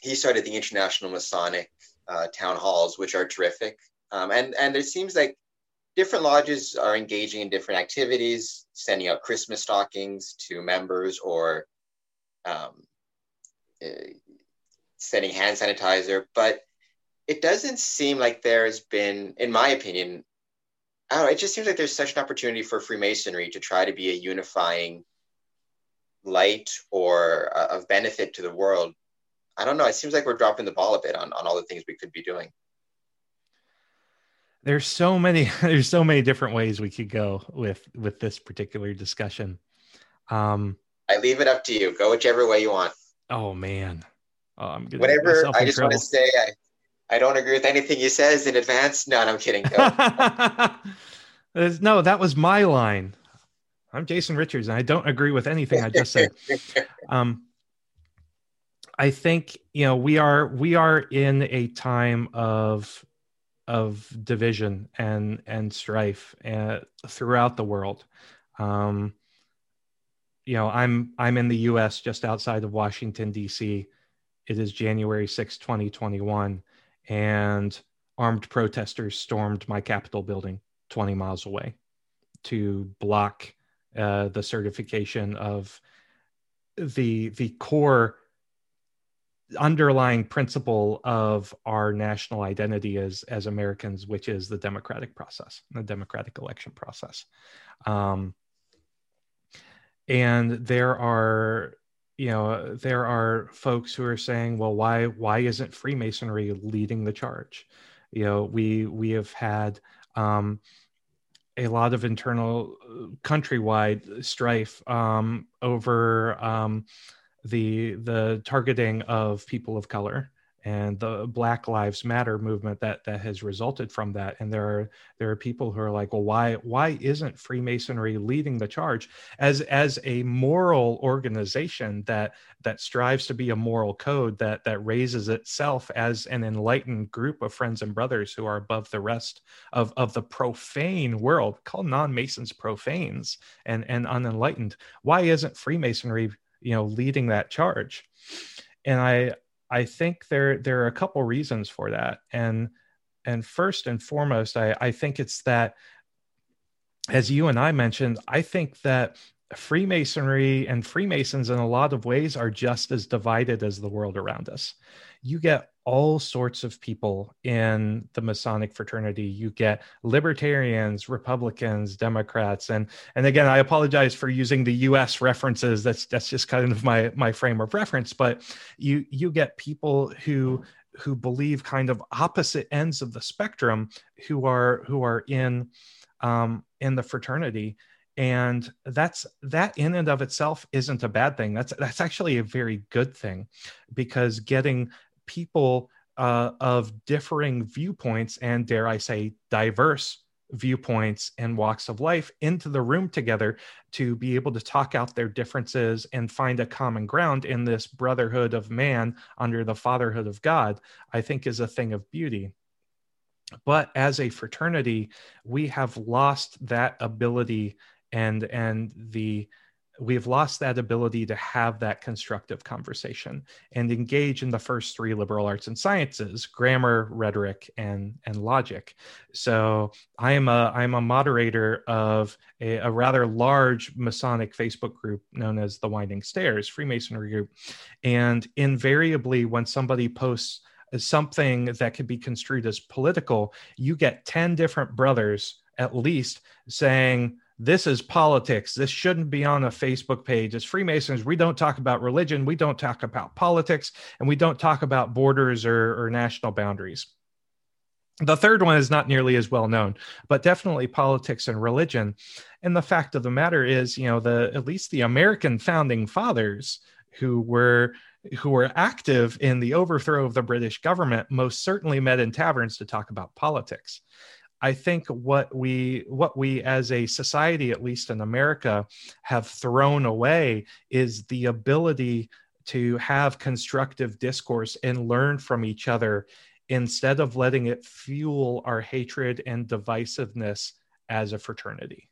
He started the International Masonic uh, Town Halls, which are terrific. Um, and and it seems like different lodges are engaging in different activities, sending out Christmas stockings to members or um, uh, sending hand sanitizer, but it doesn't seem like there's been, in my opinion, I don't know, it just seems like there's such an opportunity for Freemasonry to try to be a unifying light or uh, of benefit to the world. I don't know. It seems like we're dropping the ball a bit on, on all the things we could be doing. There's so many, there's so many different ways we could go with, with this particular discussion. Um, I leave it up to you. Go whichever way you want. Oh man, oh, I'm whatever. I just trouble. want to say I, I don't agree with anything he says in advance. No, no I'm kidding. no, that was my line. I'm Jason Richards, and I don't agree with anything I just said. um, I think you know we are we are in a time of of division and and strife uh, throughout the world. Um, you know, I'm I'm in the U.S. just outside of Washington D.C. It is January 6, 2021, and armed protesters stormed my Capitol building 20 miles away to block uh, the certification of the the core underlying principle of our national identity as as Americans, which is the democratic process, the democratic election process. Um, and there are you know there are folks who are saying well why why isn't freemasonry leading the charge you know we we have had um, a lot of internal uh, countrywide strife um, over um, the the targeting of people of color and the black lives matter movement that that has resulted from that. And there are there are people who are like well why why isn't freemasonry leading the charge? As as a moral organization that that strives to be a moral code that that raises itself as an enlightened group of friends and brothers who are above the rest of of the profane world call non-masons profanes and and unenlightened why isn't freemasonry you know leading that charge. And i i think there there are a couple reasons for that. And and first and foremost i i think it's that as you and i mentioned i think that freemasonry and freemasons in a lot of ways are just as divided as the world around us you get all sorts of people in the Masonic fraternity. You get libertarians, Republicans, Democrats, and and again, I apologize for using the U.S. references. That's that's just kind of my my frame of reference. But you you get people who who believe kind of opposite ends of the spectrum who are who are in um, in the fraternity and that's that in and of itself isn't a bad thing that's that's actually a very good thing because getting people uh, of differing viewpoints and, dare I say, diverse viewpoints and walks of life into the room together to be able to talk out their differences and find a common ground in this brotherhood of man under the fatherhood of God, I think is a thing of beauty. But as a fraternity, we have lost that ability and and the we've lost that ability to have that constructive conversation and engage in the first three liberal arts and sciences grammar rhetoric and and logic. So i am a i'm a moderator of a, a rather large masonic facebook group known as the winding stairs freemasonry group. And invariably when somebody posts something that could be construed as political you get 10 different brothers at least saying this is politics. This shouldn't be on a Facebook page. As Freemasons, we don't talk about religion, we don't talk about politics, and we don't talk about borders or, or national boundaries. The third one is not nearly as well known, but definitely politics and religion. And the fact of the matter is, you know, the at least the American founding fathers who were who were active in the overthrow of the British government most certainly met in taverns to talk about politics. I think what we what we as a society, at least in America, have thrown away is the ability to have constructive discourse and learn from each other instead of letting it fuel our hatred and divisiveness as a fraternity.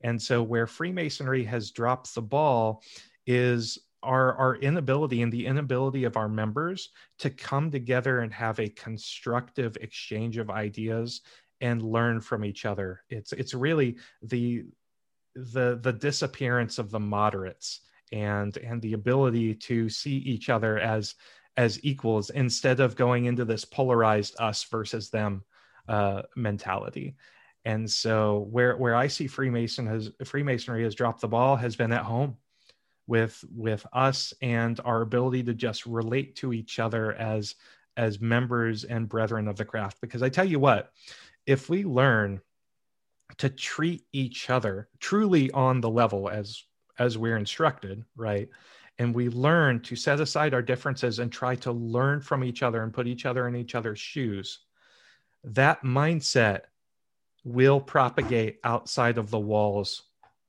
And so where Freemasonry has dropped the ball is our, our inability and the inability of our members to come together and have a constructive exchange of ideas and learn from each other. It's it's really the the the disappearance of the moderates and and the ability to see each other as as equals instead of going into this polarized us versus them uh, mentality. And so where where I see Freemason has Freemasonry has dropped the ball has been at home with with us and our ability to just relate to each other as as members and brethren of the craft because I tell you what if we learn to treat each other truly on the level as as we're instructed, right? And we learn to set aside our differences and try to learn from each other and put each other in each other's shoes. That mindset will propagate outside of the walls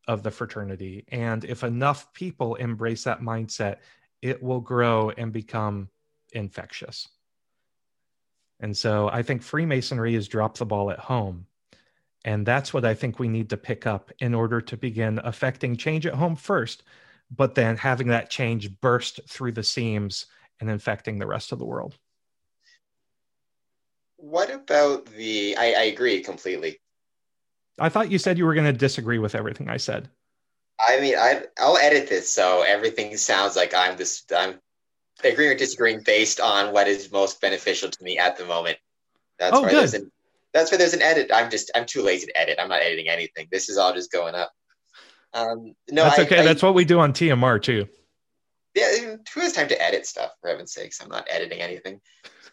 of the fraternity. And if enough people embrace that mindset, it will grow and become infectious. And so I think Freemasonry has dropped the ball at home. And that's what I think we need to pick up in order to begin affecting change at home first, but then having that change burst through the seams and infecting the rest of the world. What about the? I, I agree completely. I thought you said you were going to disagree with everything I said. I mean, I I'll edit this so everything sounds like I'm just I'm agreeing or disagreeing based on what is most beneficial to me at the moment. That's oh, why good. there's an that's why there's an edit. I'm just I'm too lazy to edit. I'm not editing anything. This is all just going up. Um, no, that's I, okay. I, that's what we do on TMR too. Yeah, who has time to edit stuff? For heaven's sakes, I'm not editing anything.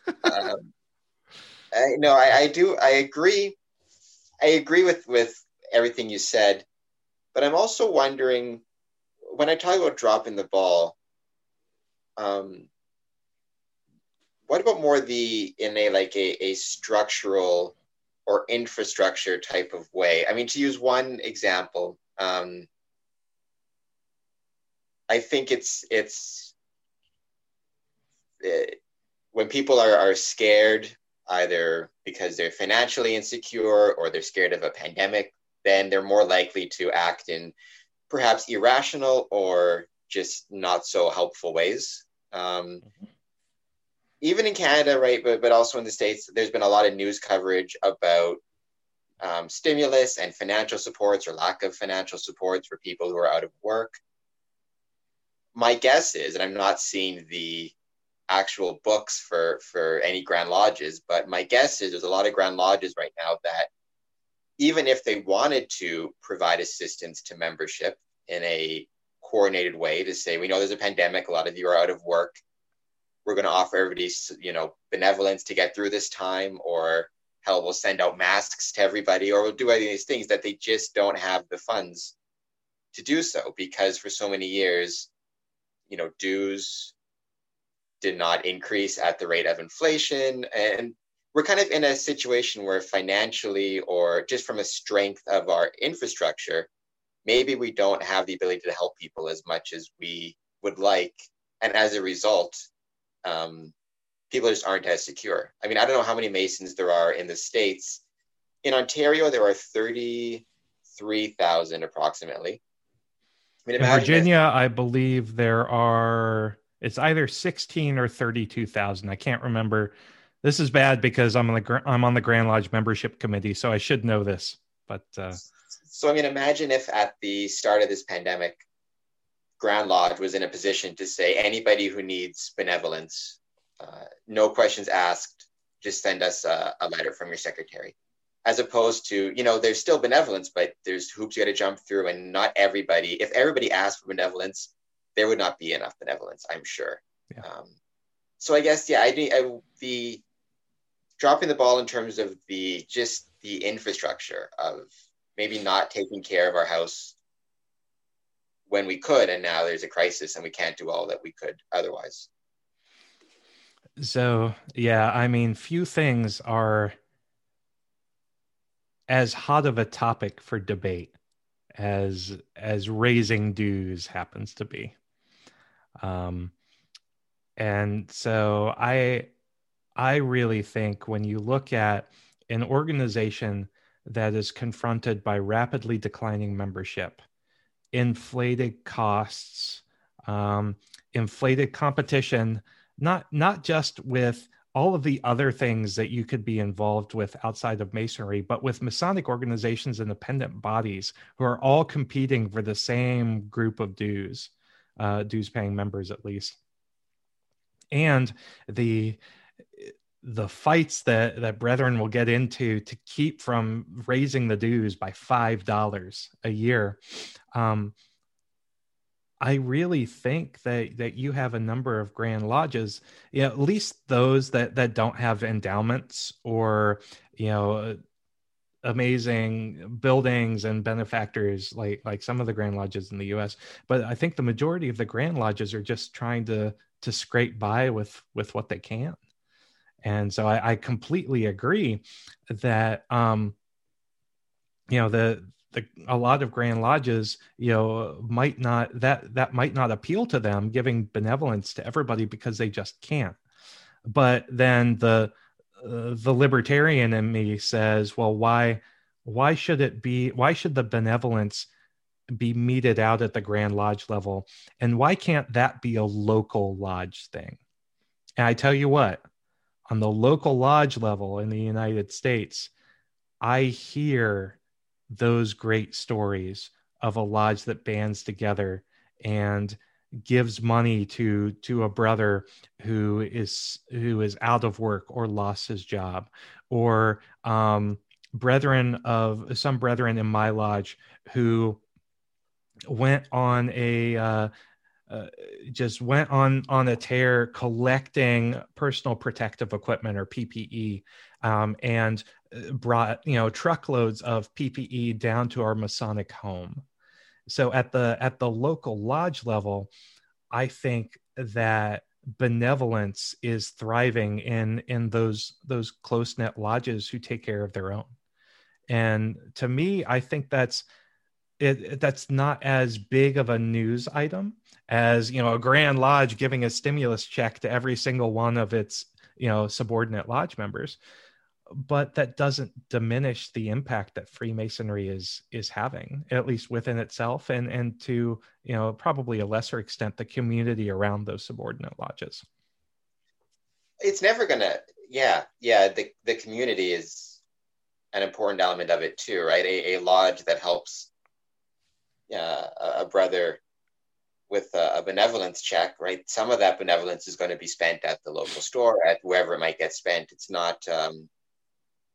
um, I, no, I, I do. I agree. I agree with with everything you said, but I'm also wondering when I talk about dropping the ball um, what about more the in a like a, a structural or infrastructure type of way? I mean, to use one example, um, I think it's it's uh, when people are, are scared either because they're financially insecure or they're scared of a pandemic, then they're more likely to act in perhaps irrational or just not so helpful ways. Um, mm-hmm. Even in Canada, right, but but also in the states, there's been a lot of news coverage about um, stimulus and financial supports or lack of financial supports for people who are out of work. My guess is, and I'm not seeing the actual books for for any Grand Lodges, but my guess is there's a lot of Grand Lodges right now that even if they wanted to provide assistance to membership in a coordinated way to say, we know there's a pandemic, a lot of you are out of work. We're going to offer everybody, you know, benevolence to get through this time, or hell, we'll send out masks to everybody, or we'll do any of these things that they just don't have the funds to do so because for so many years, you know, dues did not increase at the rate of inflation. And we're kind of in a situation where financially or just from a strength of our infrastructure, maybe we don't have the ability to help people as much as we would like. And as a result, um, people just aren't as secure. I mean, I don't know how many Masons there are in the States. In Ontario, there are 33,000 approximately. I mean, in Virginia, I believe there are, it's either 16 or 32,000. I can't remember. This is bad because I'm on the I'm on the Grand Lodge membership committee, so I should know this. But uh, so, I mean, imagine if at the start of this pandemic, Grand Lodge was in a position to say anybody who needs benevolence, uh, no questions asked, just send us a, a, letter from your secretary. As opposed to, you know, there's still benevolence, but there's hoops you got to jump through, and not everybody. If everybody asked for benevolence, there would not be enough benevolence, I'm sure. Yeah. Um, so I guess, yeah, I, I the dropping the ball in terms of the just the infrastructure of maybe not taking care of our house when we could and now there's a crisis and we can't do all that we could otherwise. So yeah i mean few things are as hot of a topic for debate as as raising dues happens to be. Um and so i i really think when you look at an organization that is confronted by rapidly declining membership, inflated costs, um, inflated competition, not not just with all of the other things that you could be involved with outside of masonry, but with Masonic organizations, and independent bodies who are all competing for the same group of dues, uh, dues paying members at least. And the the fights that that brethren will get into to keep from raising the dues by five dollars a year. Um, i really think that that you have a number of grand lodges yeah at least those that that don't have endowments or you know amazing buildings and benefactors like like some of the grand lodges in the US but I think the majority of the grand lodges are just trying to to scrape by with with what they can and so I, I completely agree that um you know the the, a lot of grand lodges you know might not that that might not appeal to them giving benevolence to everybody because they just can't. But then the uh, the libertarian in me says well why why should it be why should the benevolence be meted out at the grand lodge level? And why can't that be a local lodge thing? And i tell you what on the local lodge level in the united states i hear those great stories of a lodge that bands together and gives money to to a brother who is who is out of work or lost his job. Or um, brethren of some brethren in my lodge who went on a uh, uh, just went on on a tear collecting personal protective equipment or PPE um, and uh, brought you know truckloads of PPE down to our Masonic home. So at the at the local lodge level, I think that benevolence is thriving in in those those close knit lodges who take care of their own. And to me, I think that's it, that's not as big of a news item as you know a grand lodge giving a stimulus check to every single one of its you know subordinate lodge members. But that doesn't diminish the impact that freemasonry is is having at least within itself and and to you know probably a lesser extent the community around those subordinate lodges. It's never gonna yeah yeah the the community is an important element of it too right? A, a lodge that helps uh, a brother with a, a, benevolence check, right? Some of that benevolence is going to be spent at the local store, at wherever it might get spent. It's not, um,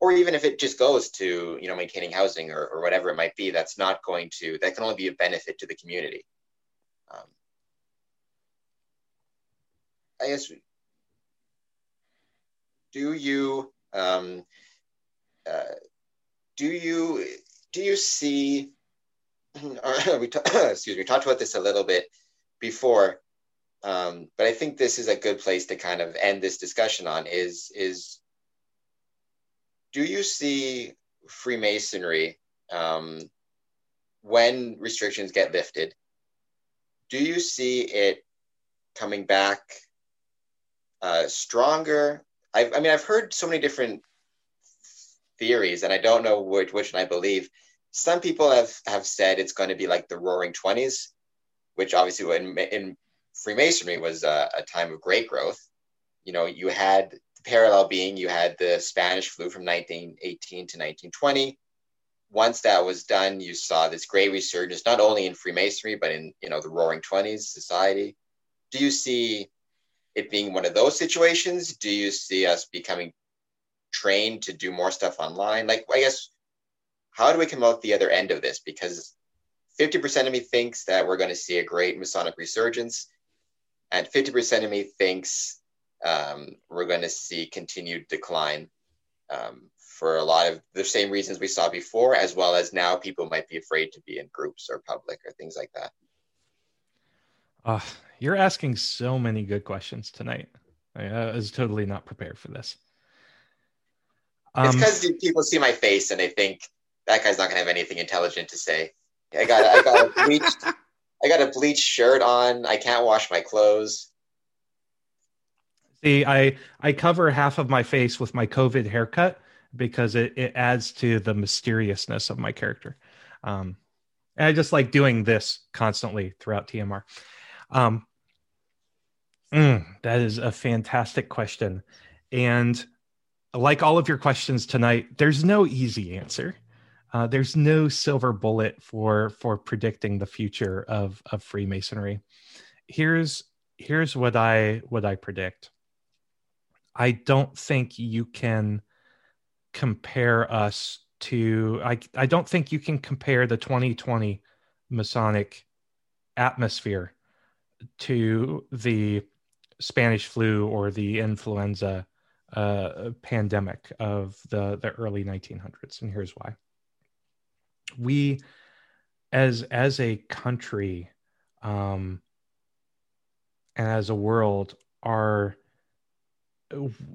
or even if it just goes to you know maintaining housing or, or whatever it might be, that's not going to. That can only be a benefit to the community. Um, I guess. Do you um, uh, do you do you see? we t- excuse me. We talked about this a little bit before, um, but I think this is a good place to kind of end this discussion on. Is is do you see Freemasonry um, when restrictions get lifted? Do you see it coming back uh, stronger? I've, I mean, I've heard so many different theories, and I don't know which which one I believe. Some people have have said it's going to be like the Roaring Twenties, which obviously in, in Freemasonry was a, a time of great growth. You know, you had the parallel being you had the Spanish flu from 1918 to 1920. Once that was done, you saw this great resurgence, not only in Freemasonry, but in, you know, the Roaring Twenties society. Do you see it being one of those situations? Do you see us becoming trained to do more stuff online? Like, I guess, how do we come out the other end of this? Because 50% of me thinks that we're going to see a great Masonic resurgence, and 50% of me thinks um, we're going to see continued decline um, for a lot of the same reasons we saw before, as well as now people might be afraid to be in groups or public or things like that. Uh, you're asking so many good questions tonight. I was totally not prepared for this. Um, it's because people see my face and they think that guy's not going to have anything intelligent to say. I got I got a bleached I got a bleached shirt on. I can't wash my clothes. See, I I cover half of my face with my COVID haircut because it, it adds to the mysteriousness of my character. Um, and I just like doing this constantly throughout TMR. Um, mm, that is a fantastic question. And like all of your questions tonight, there's no easy answer. Uh, there's no silver bullet for for predicting the future of of Freemasonry. Here's here's what I what I predict. I don't think you can compare us to I I don't think you can compare the 2020 Masonic atmosphere to the Spanish flu or the influenza uh, pandemic of the the early 1900s, and here's why. We, as as a country, um, and as a world, are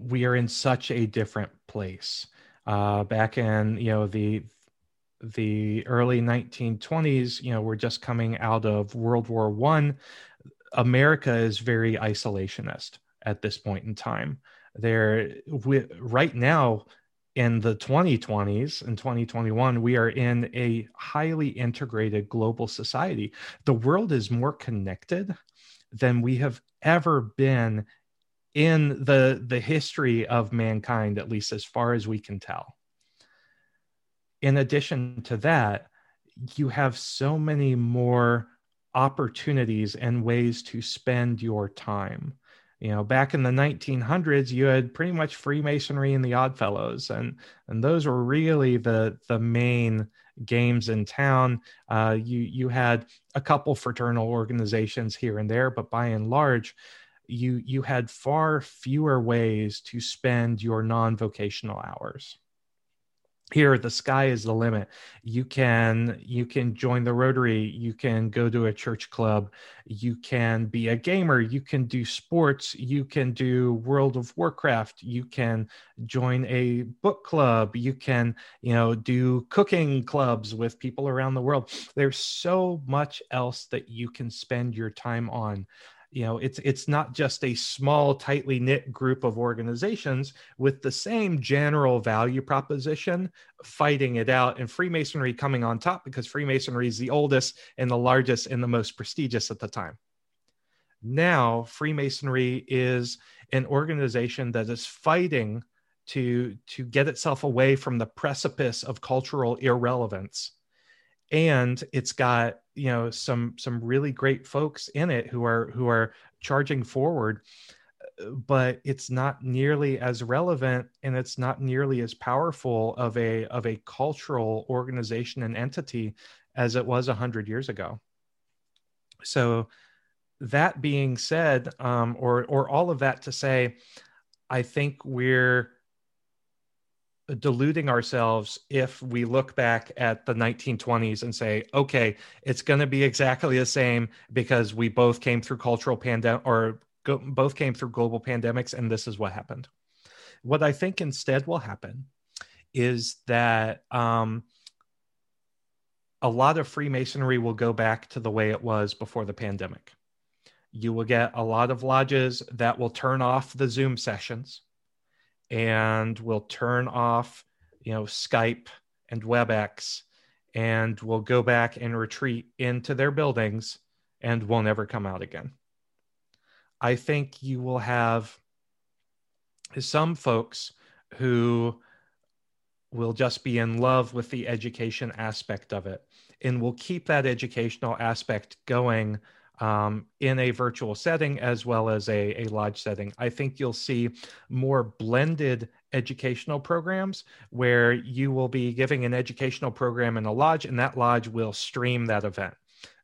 we are in such a different place. Uh, back in you know the the early 1920s, you know, we're just coming out of World War One. America is very isolationist at this point in time. There, right now, in the 2020s and 2021, we are in a highly integrated global society. The world is more connected than we have ever been in the the history of mankind at least as far as we can tell in addition to that you have so many more opportunities and ways to spend your time you know back in the 1900s you had pretty much freemasonry and the oddfellows and and those were really the the main games in town. Uh, you you had a couple fraternal organizations here and there but by and large you you had far fewer ways to spend your non-vocational hours here the sky is the limit. You can you can join the rotary. You can go to a church club. You can be a gamer. You can do sports. You can do world of warcraft. You can join a book club. You can you know do cooking clubs with people around the world. There's so much else that you can spend your time on you know it's it's not just a small tightly knit group of organizations with the same general value proposition fighting it out and freemasonry coming on top because freemasonry is the oldest and the largest and the most prestigious at the time. Now freemasonry is an organization that is fighting to to get itself away from the precipice of cultural irrelevance and it's got you know some some really great folks in it who are who are charging forward but it's not nearly as relevant and it's not nearly as powerful of a of a cultural organization and entity as it was 100 years ago. So that being said um, or or all of that to say i think we're deluding ourselves if we look back at the 1920s and say, okay, it's going to be exactly the same because we both came through cultural pandemic or go- both came through global pandemics, and this is what happened. What I think instead will happen is that um, a lot of Freemasonry will go back to the way it was before the pandemic. You will get a lot of lodges that will turn off the Zoom sessions and we'll turn off, you know, Skype and WebEx, and we'll go back and retreat into their buildings and we'll never come out again. I think you will have some folks who will just be in love with the education aspect of it and will keep that educational aspect going um, in a virtual setting as well as a, a lodge setting. I think you'll see more blended educational programs where you will be giving an educational program in a lodge and that lodge will stream that event.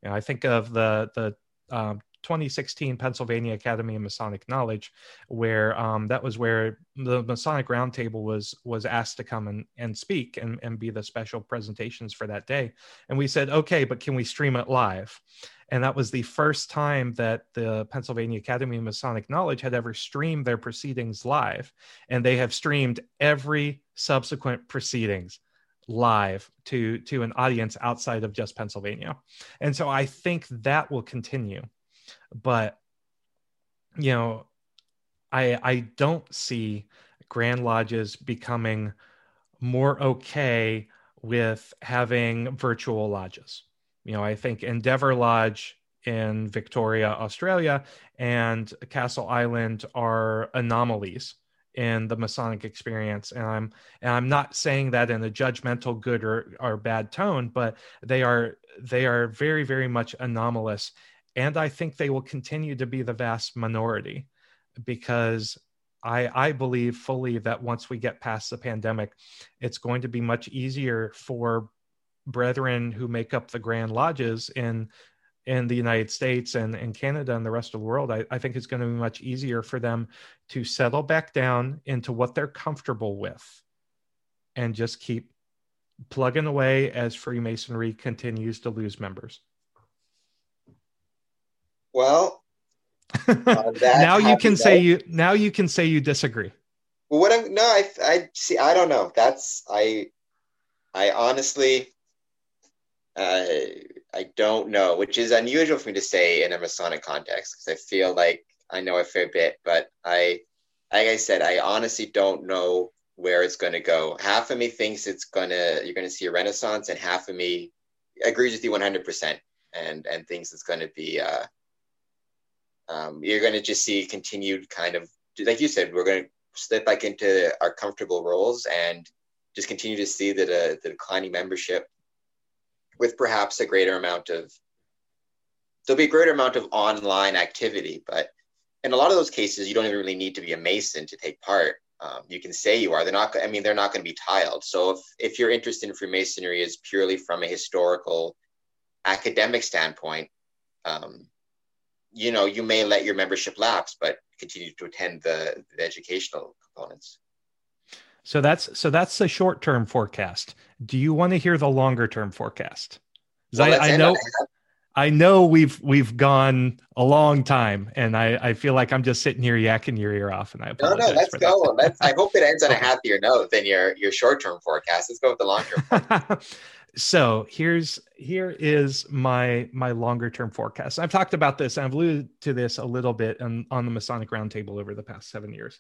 I think of the, the um, 2016 Pennsylvania Academy of Masonic Knowledge, where um, that was where the Masonic Roundtable was was asked to come and, and speak and, and be the special presentations for that day. And we said, okay, but can we stream it live? And that was the first time that the Pennsylvania Academy of Masonic Knowledge had ever streamed their proceedings live. And they have streamed every subsequent proceedings live to to an audience outside of just Pennsylvania. And so I think that will continue. But you know, I I don't see Grand Lodges becoming more okay with having virtual lodges you know, I think Endeavour Lodge in Victoria, Australia, and Castle Island are anomalies in the Masonic experience. And I'm and I'm not saying that in a judgmental good or, or bad tone, but they are they are very, very much anomalous. And I think they will continue to be the vast minority because I, I believe fully that once we get past the pandemic, it's going to be much easier for brethren who make up the grand lodges in in the United States and, and Canada and the rest of the world, I, I think it's going to be much easier for them to settle back down into what they're comfortable with and just keep plugging away as Freemasonry continues to lose members. Well, uh, now you can say you now you can say you disagree. Well, what I'm no, I I see. I don't know. That's I I honestly uh, I don't know, which is unusual for me to say in a Masonic context because I feel like I know a fair bit, but I, like I said, I honestly don't know where it's going to go. Half of me thinks it's gonna you're going to see a renaissance, and half of me agrees with you 100 percent, and and thinks it's going to be. Uh, um, you're going to just see continued kind of like you said, we're going to slip back into our comfortable roles and just continue to see that uh, the declining membership with perhaps a greater amount of there'll be a greater amount of online activity but in a lot of those cases you don't even really need to be a mason to take part. Um, you can say you are. They're not i mean they're not going to be tiled. So if, if your interest in freemasonry is purely from a historical academic standpoint um, you know you may let your membership lapse but continue to attend the, the educational components so that's so that's the short term forecast. Do you want to hear the longer term forecast? Well, I, I know I know we've we've gone a long time, and I, I feel like I'm just sitting here yakking your ear off, and I no no let's go. Let's I hope it ends on a oh. happier note than your your short term forecast. Let's go with the long term. so here's here is my my longer term forecast. I've talked about this. I've alluded to this a little bit on, on the Masonic Roundtable over the past seven years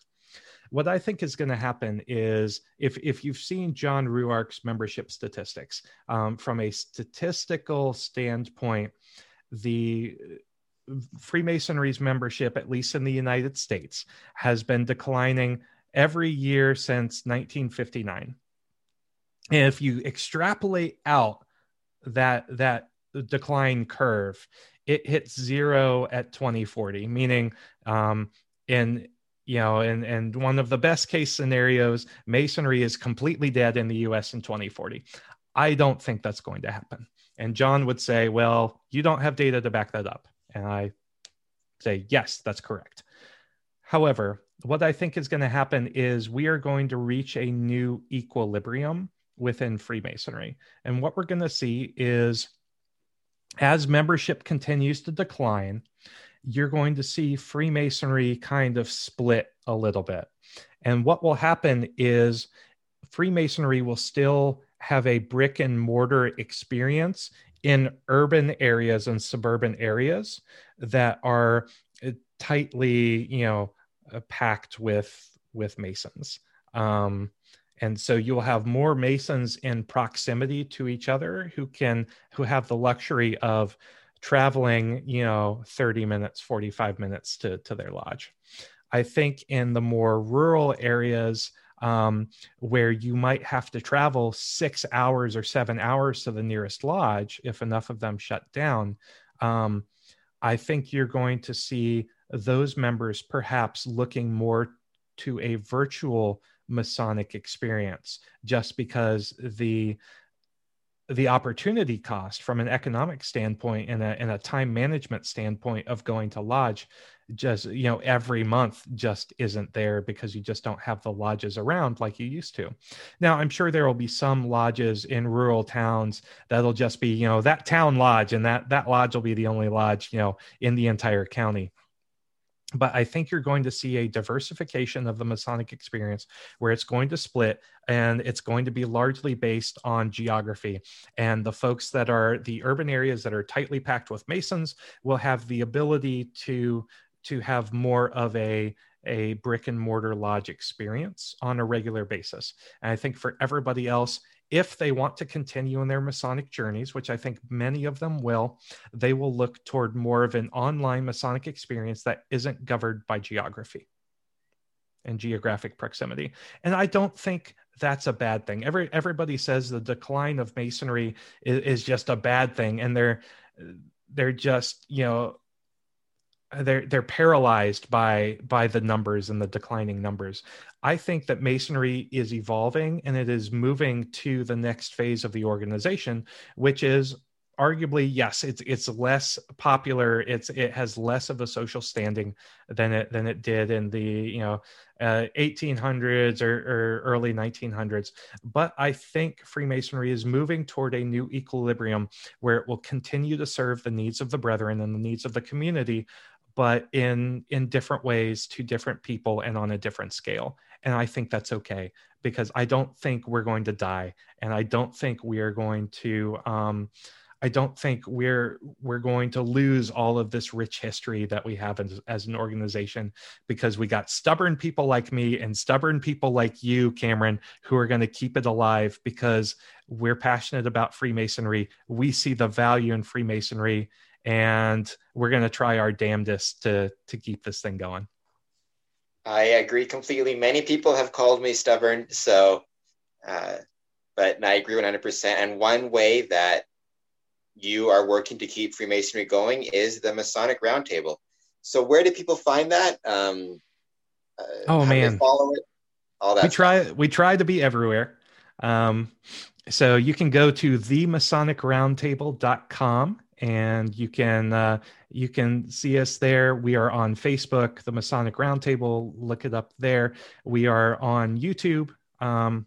what I think is going to happen is if if you've seen John Ruark's membership statistics um, from a statistical standpoint, the Freemasonry's membership, at least in the United States, has been declining every year since 1959. And if you extrapolate out that that decline curve, it hits zero at 2040, meaning um, in you know and and one of the best case scenarios masonry is completely dead in the us in 2040 i don't think that's going to happen. And john would say well you don't have data to back that up. And i say yes that's correct. However what i think is going to happen is we are going to reach a new equilibrium within freemasonry. And what we're going to see is as membership continues to decline you're going to see Freemasonry kind of split a little bit. And what will happen is Freemasonry will still have a brick and mortar experience in urban areas and suburban areas that are uh, tightly, you know, uh, packed with with masons. Um, and so you'll have more masons in proximity to each other who can who have the luxury of traveling, you know, 30 minutes, 45 minutes to, to their lodge. I think in the more rural areas, um, where you might have to travel six hours or seven hours to the nearest lodge if enough of them shut down, um, I think you're going to see those members perhaps looking more to a virtual Masonic experience just because the the opportunity cost from an economic standpoint and a, and a time management standpoint of going to lodge just you know every month just isn't there because you just don't have the lodges around like you used to. Now i'm sure there will be some lodges in rural towns that'll just be you know that town lodge and that that lodge will be the only lodge you know in the entire county but I think you're going to see a diversification of the Masonic experience where it's going to split and it's going to be largely based on geography. And the folks that are the urban areas that are tightly packed with Masons will have the ability to to have more of a a brick and mortar lodge experience on a regular basis. And I think for everybody else, if they want to continue in their Masonic journeys, which I think many of them will, they will look toward more of an online Masonic experience that isn't governed by geography and geographic proximity. And I don't think that's a bad thing. Every everybody says the decline of masonry is, is just a bad thing, and they're they're just you know they're they're paralyzed by by the numbers and the declining numbers. I think that masonry is evolving and it is moving to the next phase of the organization, which is arguably yes it's it's less popular it's it has less of a social standing than it than it did in the you know uh, 1800s or, or early 1900s but i think freemasonry is moving toward a new equilibrium where it will continue to serve the needs of the brethren and the needs of the community but in in different ways to different people and on a different scale and i think that's okay because i don't think we're going to die and i don't think we are going to um, I don't think we're we're going to lose all of this rich history that we have as, as, an organization because we got stubborn people like me and stubborn people like you, Cameron, who are going to keep it alive because we're passionate about Freemasonry. We see the value in Freemasonry, and we're going to try our damnedest to to keep this thing going. I agree completely. Many people have called me stubborn, so. Uh, but I agree 100%. And one way that you are working to keep Freemasonry going is the Masonic Roundtable. So where do people find that? Um, uh, oh man, follow it. All that. We try. We try to be everywhere. Um, so you can go to themasonicroundtable.com and you can uh, you can see us there. We are on Facebook, the Masonic Roundtable. Look it up there. We are on YouTube. Um,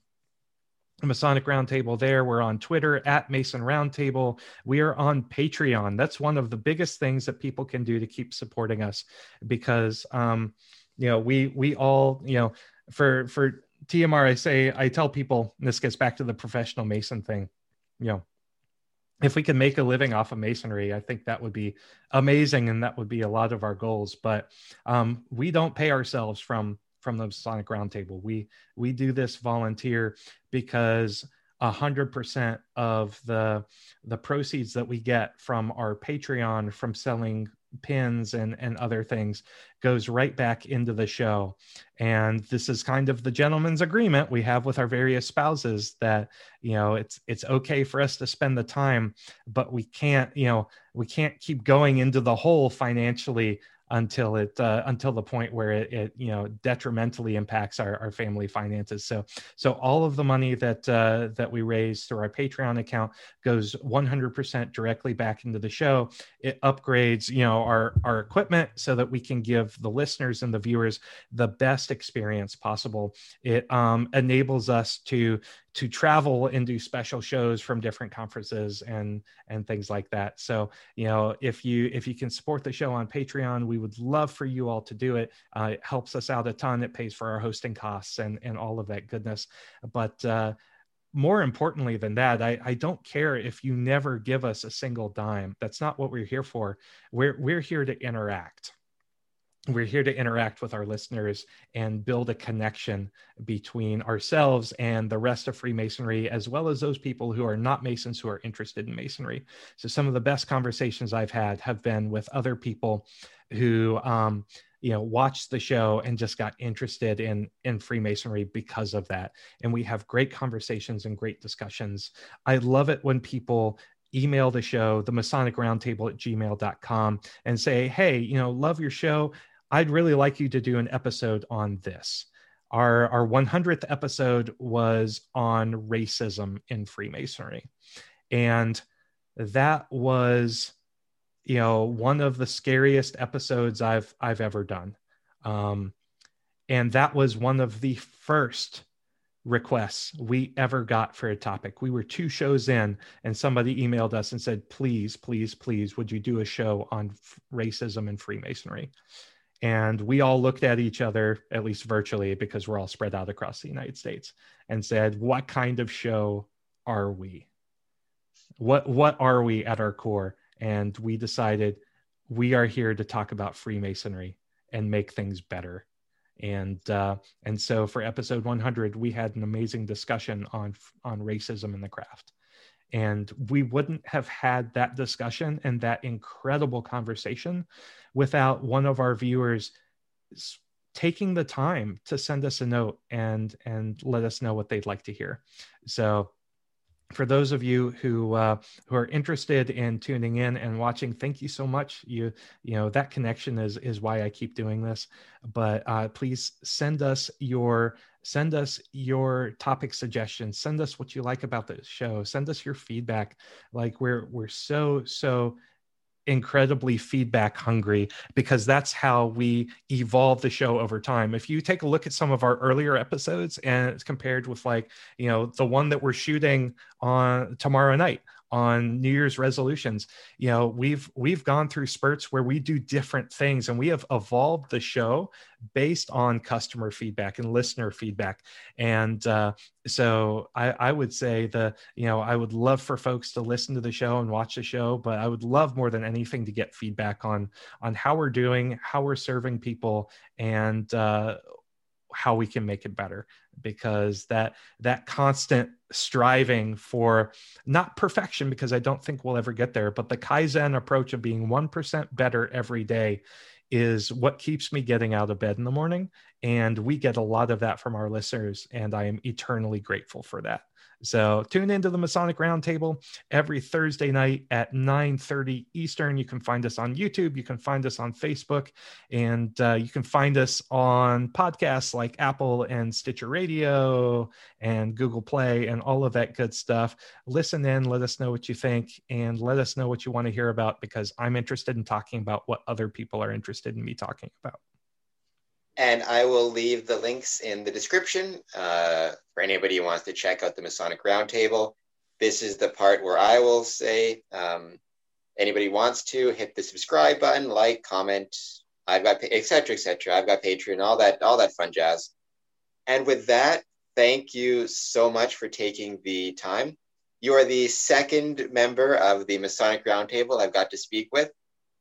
Masonic Roundtable there. We're on Twitter at Mason Roundtable. We are on Patreon. That's one of the biggest things that people can do to keep supporting us because, um, you know, we we all, you know, for for TMR, I say I tell people this gets back to the professional Mason thing. You know, if we can make a living off of masonry, I think that would be amazing, and that would be a lot of our goals. But um, we don't pay ourselves from from the Masonic Roundtable. We we do this volunteer because a hundred percent of the the proceeds that we get from our Patreon from selling pins and and other things goes right back into the show. And this is kind of the gentleman's agreement we have with our various spouses that you know it's it's okay for us to spend the time but we can't you know we can't keep going into the hole financially until it uh, until the point where it, it, you know detrimentally impacts our, our family finances. So so all of the money that uh, that we raise through our patreon account goes 100% directly back into the show. It upgrades you know our our equipment so that we can give the listeners and the viewers the best experience possible. It um, enables us to to travel and do special shows from different conferences and and things like that. So you know if you if you can support the show on patreon we would love for you all to do it. Uh, it helps us out a ton. It pays for our hosting costs and and all of that goodness. But uh, more importantly than that, I, I don't care if you never give us a single dime. That's not what we're here for. We're we're here to interact we're here to interact with our listeners and build a connection between ourselves and the rest of Freemasonry, as well as those people who are not Masons who are interested in Masonry. So, some of the best conversations I've had have been with other people who, um, you know, watched the show and just got interested in in Freemasonry because of that. And we have great conversations and great discussions. I love it when people email the show the masonic roundtable at gmail.com and say hey you know love your show I'd really like you to do an episode on this. Our, our 100th episode was on racism in Freemasonry. And that was, you know, one of the scariest episodes I've, I've ever done. Um, and that was one of the first requests we ever got for a topic. We were two shows in, and somebody emailed us and said, Please, please, please, would you do a show on f- racism and Freemasonry? And we all looked at each other, at least virtually, because we're all spread out across the United States, and said, What kind of show are we? What, what are we at our core? And we decided we are here to talk about Freemasonry and make things better. And uh, and so for episode 100, we had an amazing discussion on on racism in the craft. And we wouldn't have had that discussion and that incredible conversation without one of our viewers taking the time to send us a note and and let us know what they'd like to hear. So for those of you who uh, who are interested in tuning in and watching, thank you so much. You you know that connection is is why I keep doing this. But uh, please send us your send us your topic suggestions send us what you like about the show send us your feedback like we're we're so so incredibly feedback hungry because that's how we evolve the show over time. If you take a look at some of our earlier episodes and it's compared with like, you know, the one that we're shooting on tomorrow night, on new year's resolutions. You know we've we've gone through spurts where we do different things and we have evolved the show based on customer feedback and listener feedback. And uh, so I, I would say the you know i would love for folks to listen to the show and watch the show but i would love more than anything to get feedback on on how we're doing how we're serving people and uh, how we can make it better because that that constant striving for not perfection because I don't think we'll ever get there, but the Kaizen approach of being 1% better every day is what keeps me getting out of bed in the morning. And we get a lot of that from our listeners, and I am eternally grateful for that. So tune into the Masonic Roundtable every Thursday night at 9:30 Eastern. You can find us on YouTube. You can find us on Facebook, and uh, you can find us on podcasts like Apple and Stitcher Radio and Google Play and all of that good stuff. Listen in. Let us know what you think, and let us know what you want to hear about because I'm interested in talking about what other people are interested in me talking about. And I will leave the links in the description uh, for anybody who wants to check out the Masonic Roundtable. This is the part where I will say, um, anybody wants to hit the subscribe button, like, comment. I've got etc. etc. I've got Patreon, all that, all that fun jazz. And with that, thank you so much for taking the time. You are the second member of the Masonic Roundtable I've got to speak with.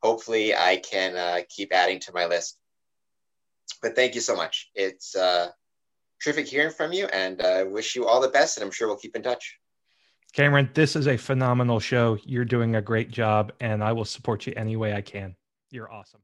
Hopefully, I can uh, keep adding to my list but thank you so much. It's uh, terrific hearing from you, and I uh, wish you all the best. And I'm sure we'll keep in touch. Cameron, this is a phenomenal show. You're doing a great job, and I will support you any way I can. You're awesome.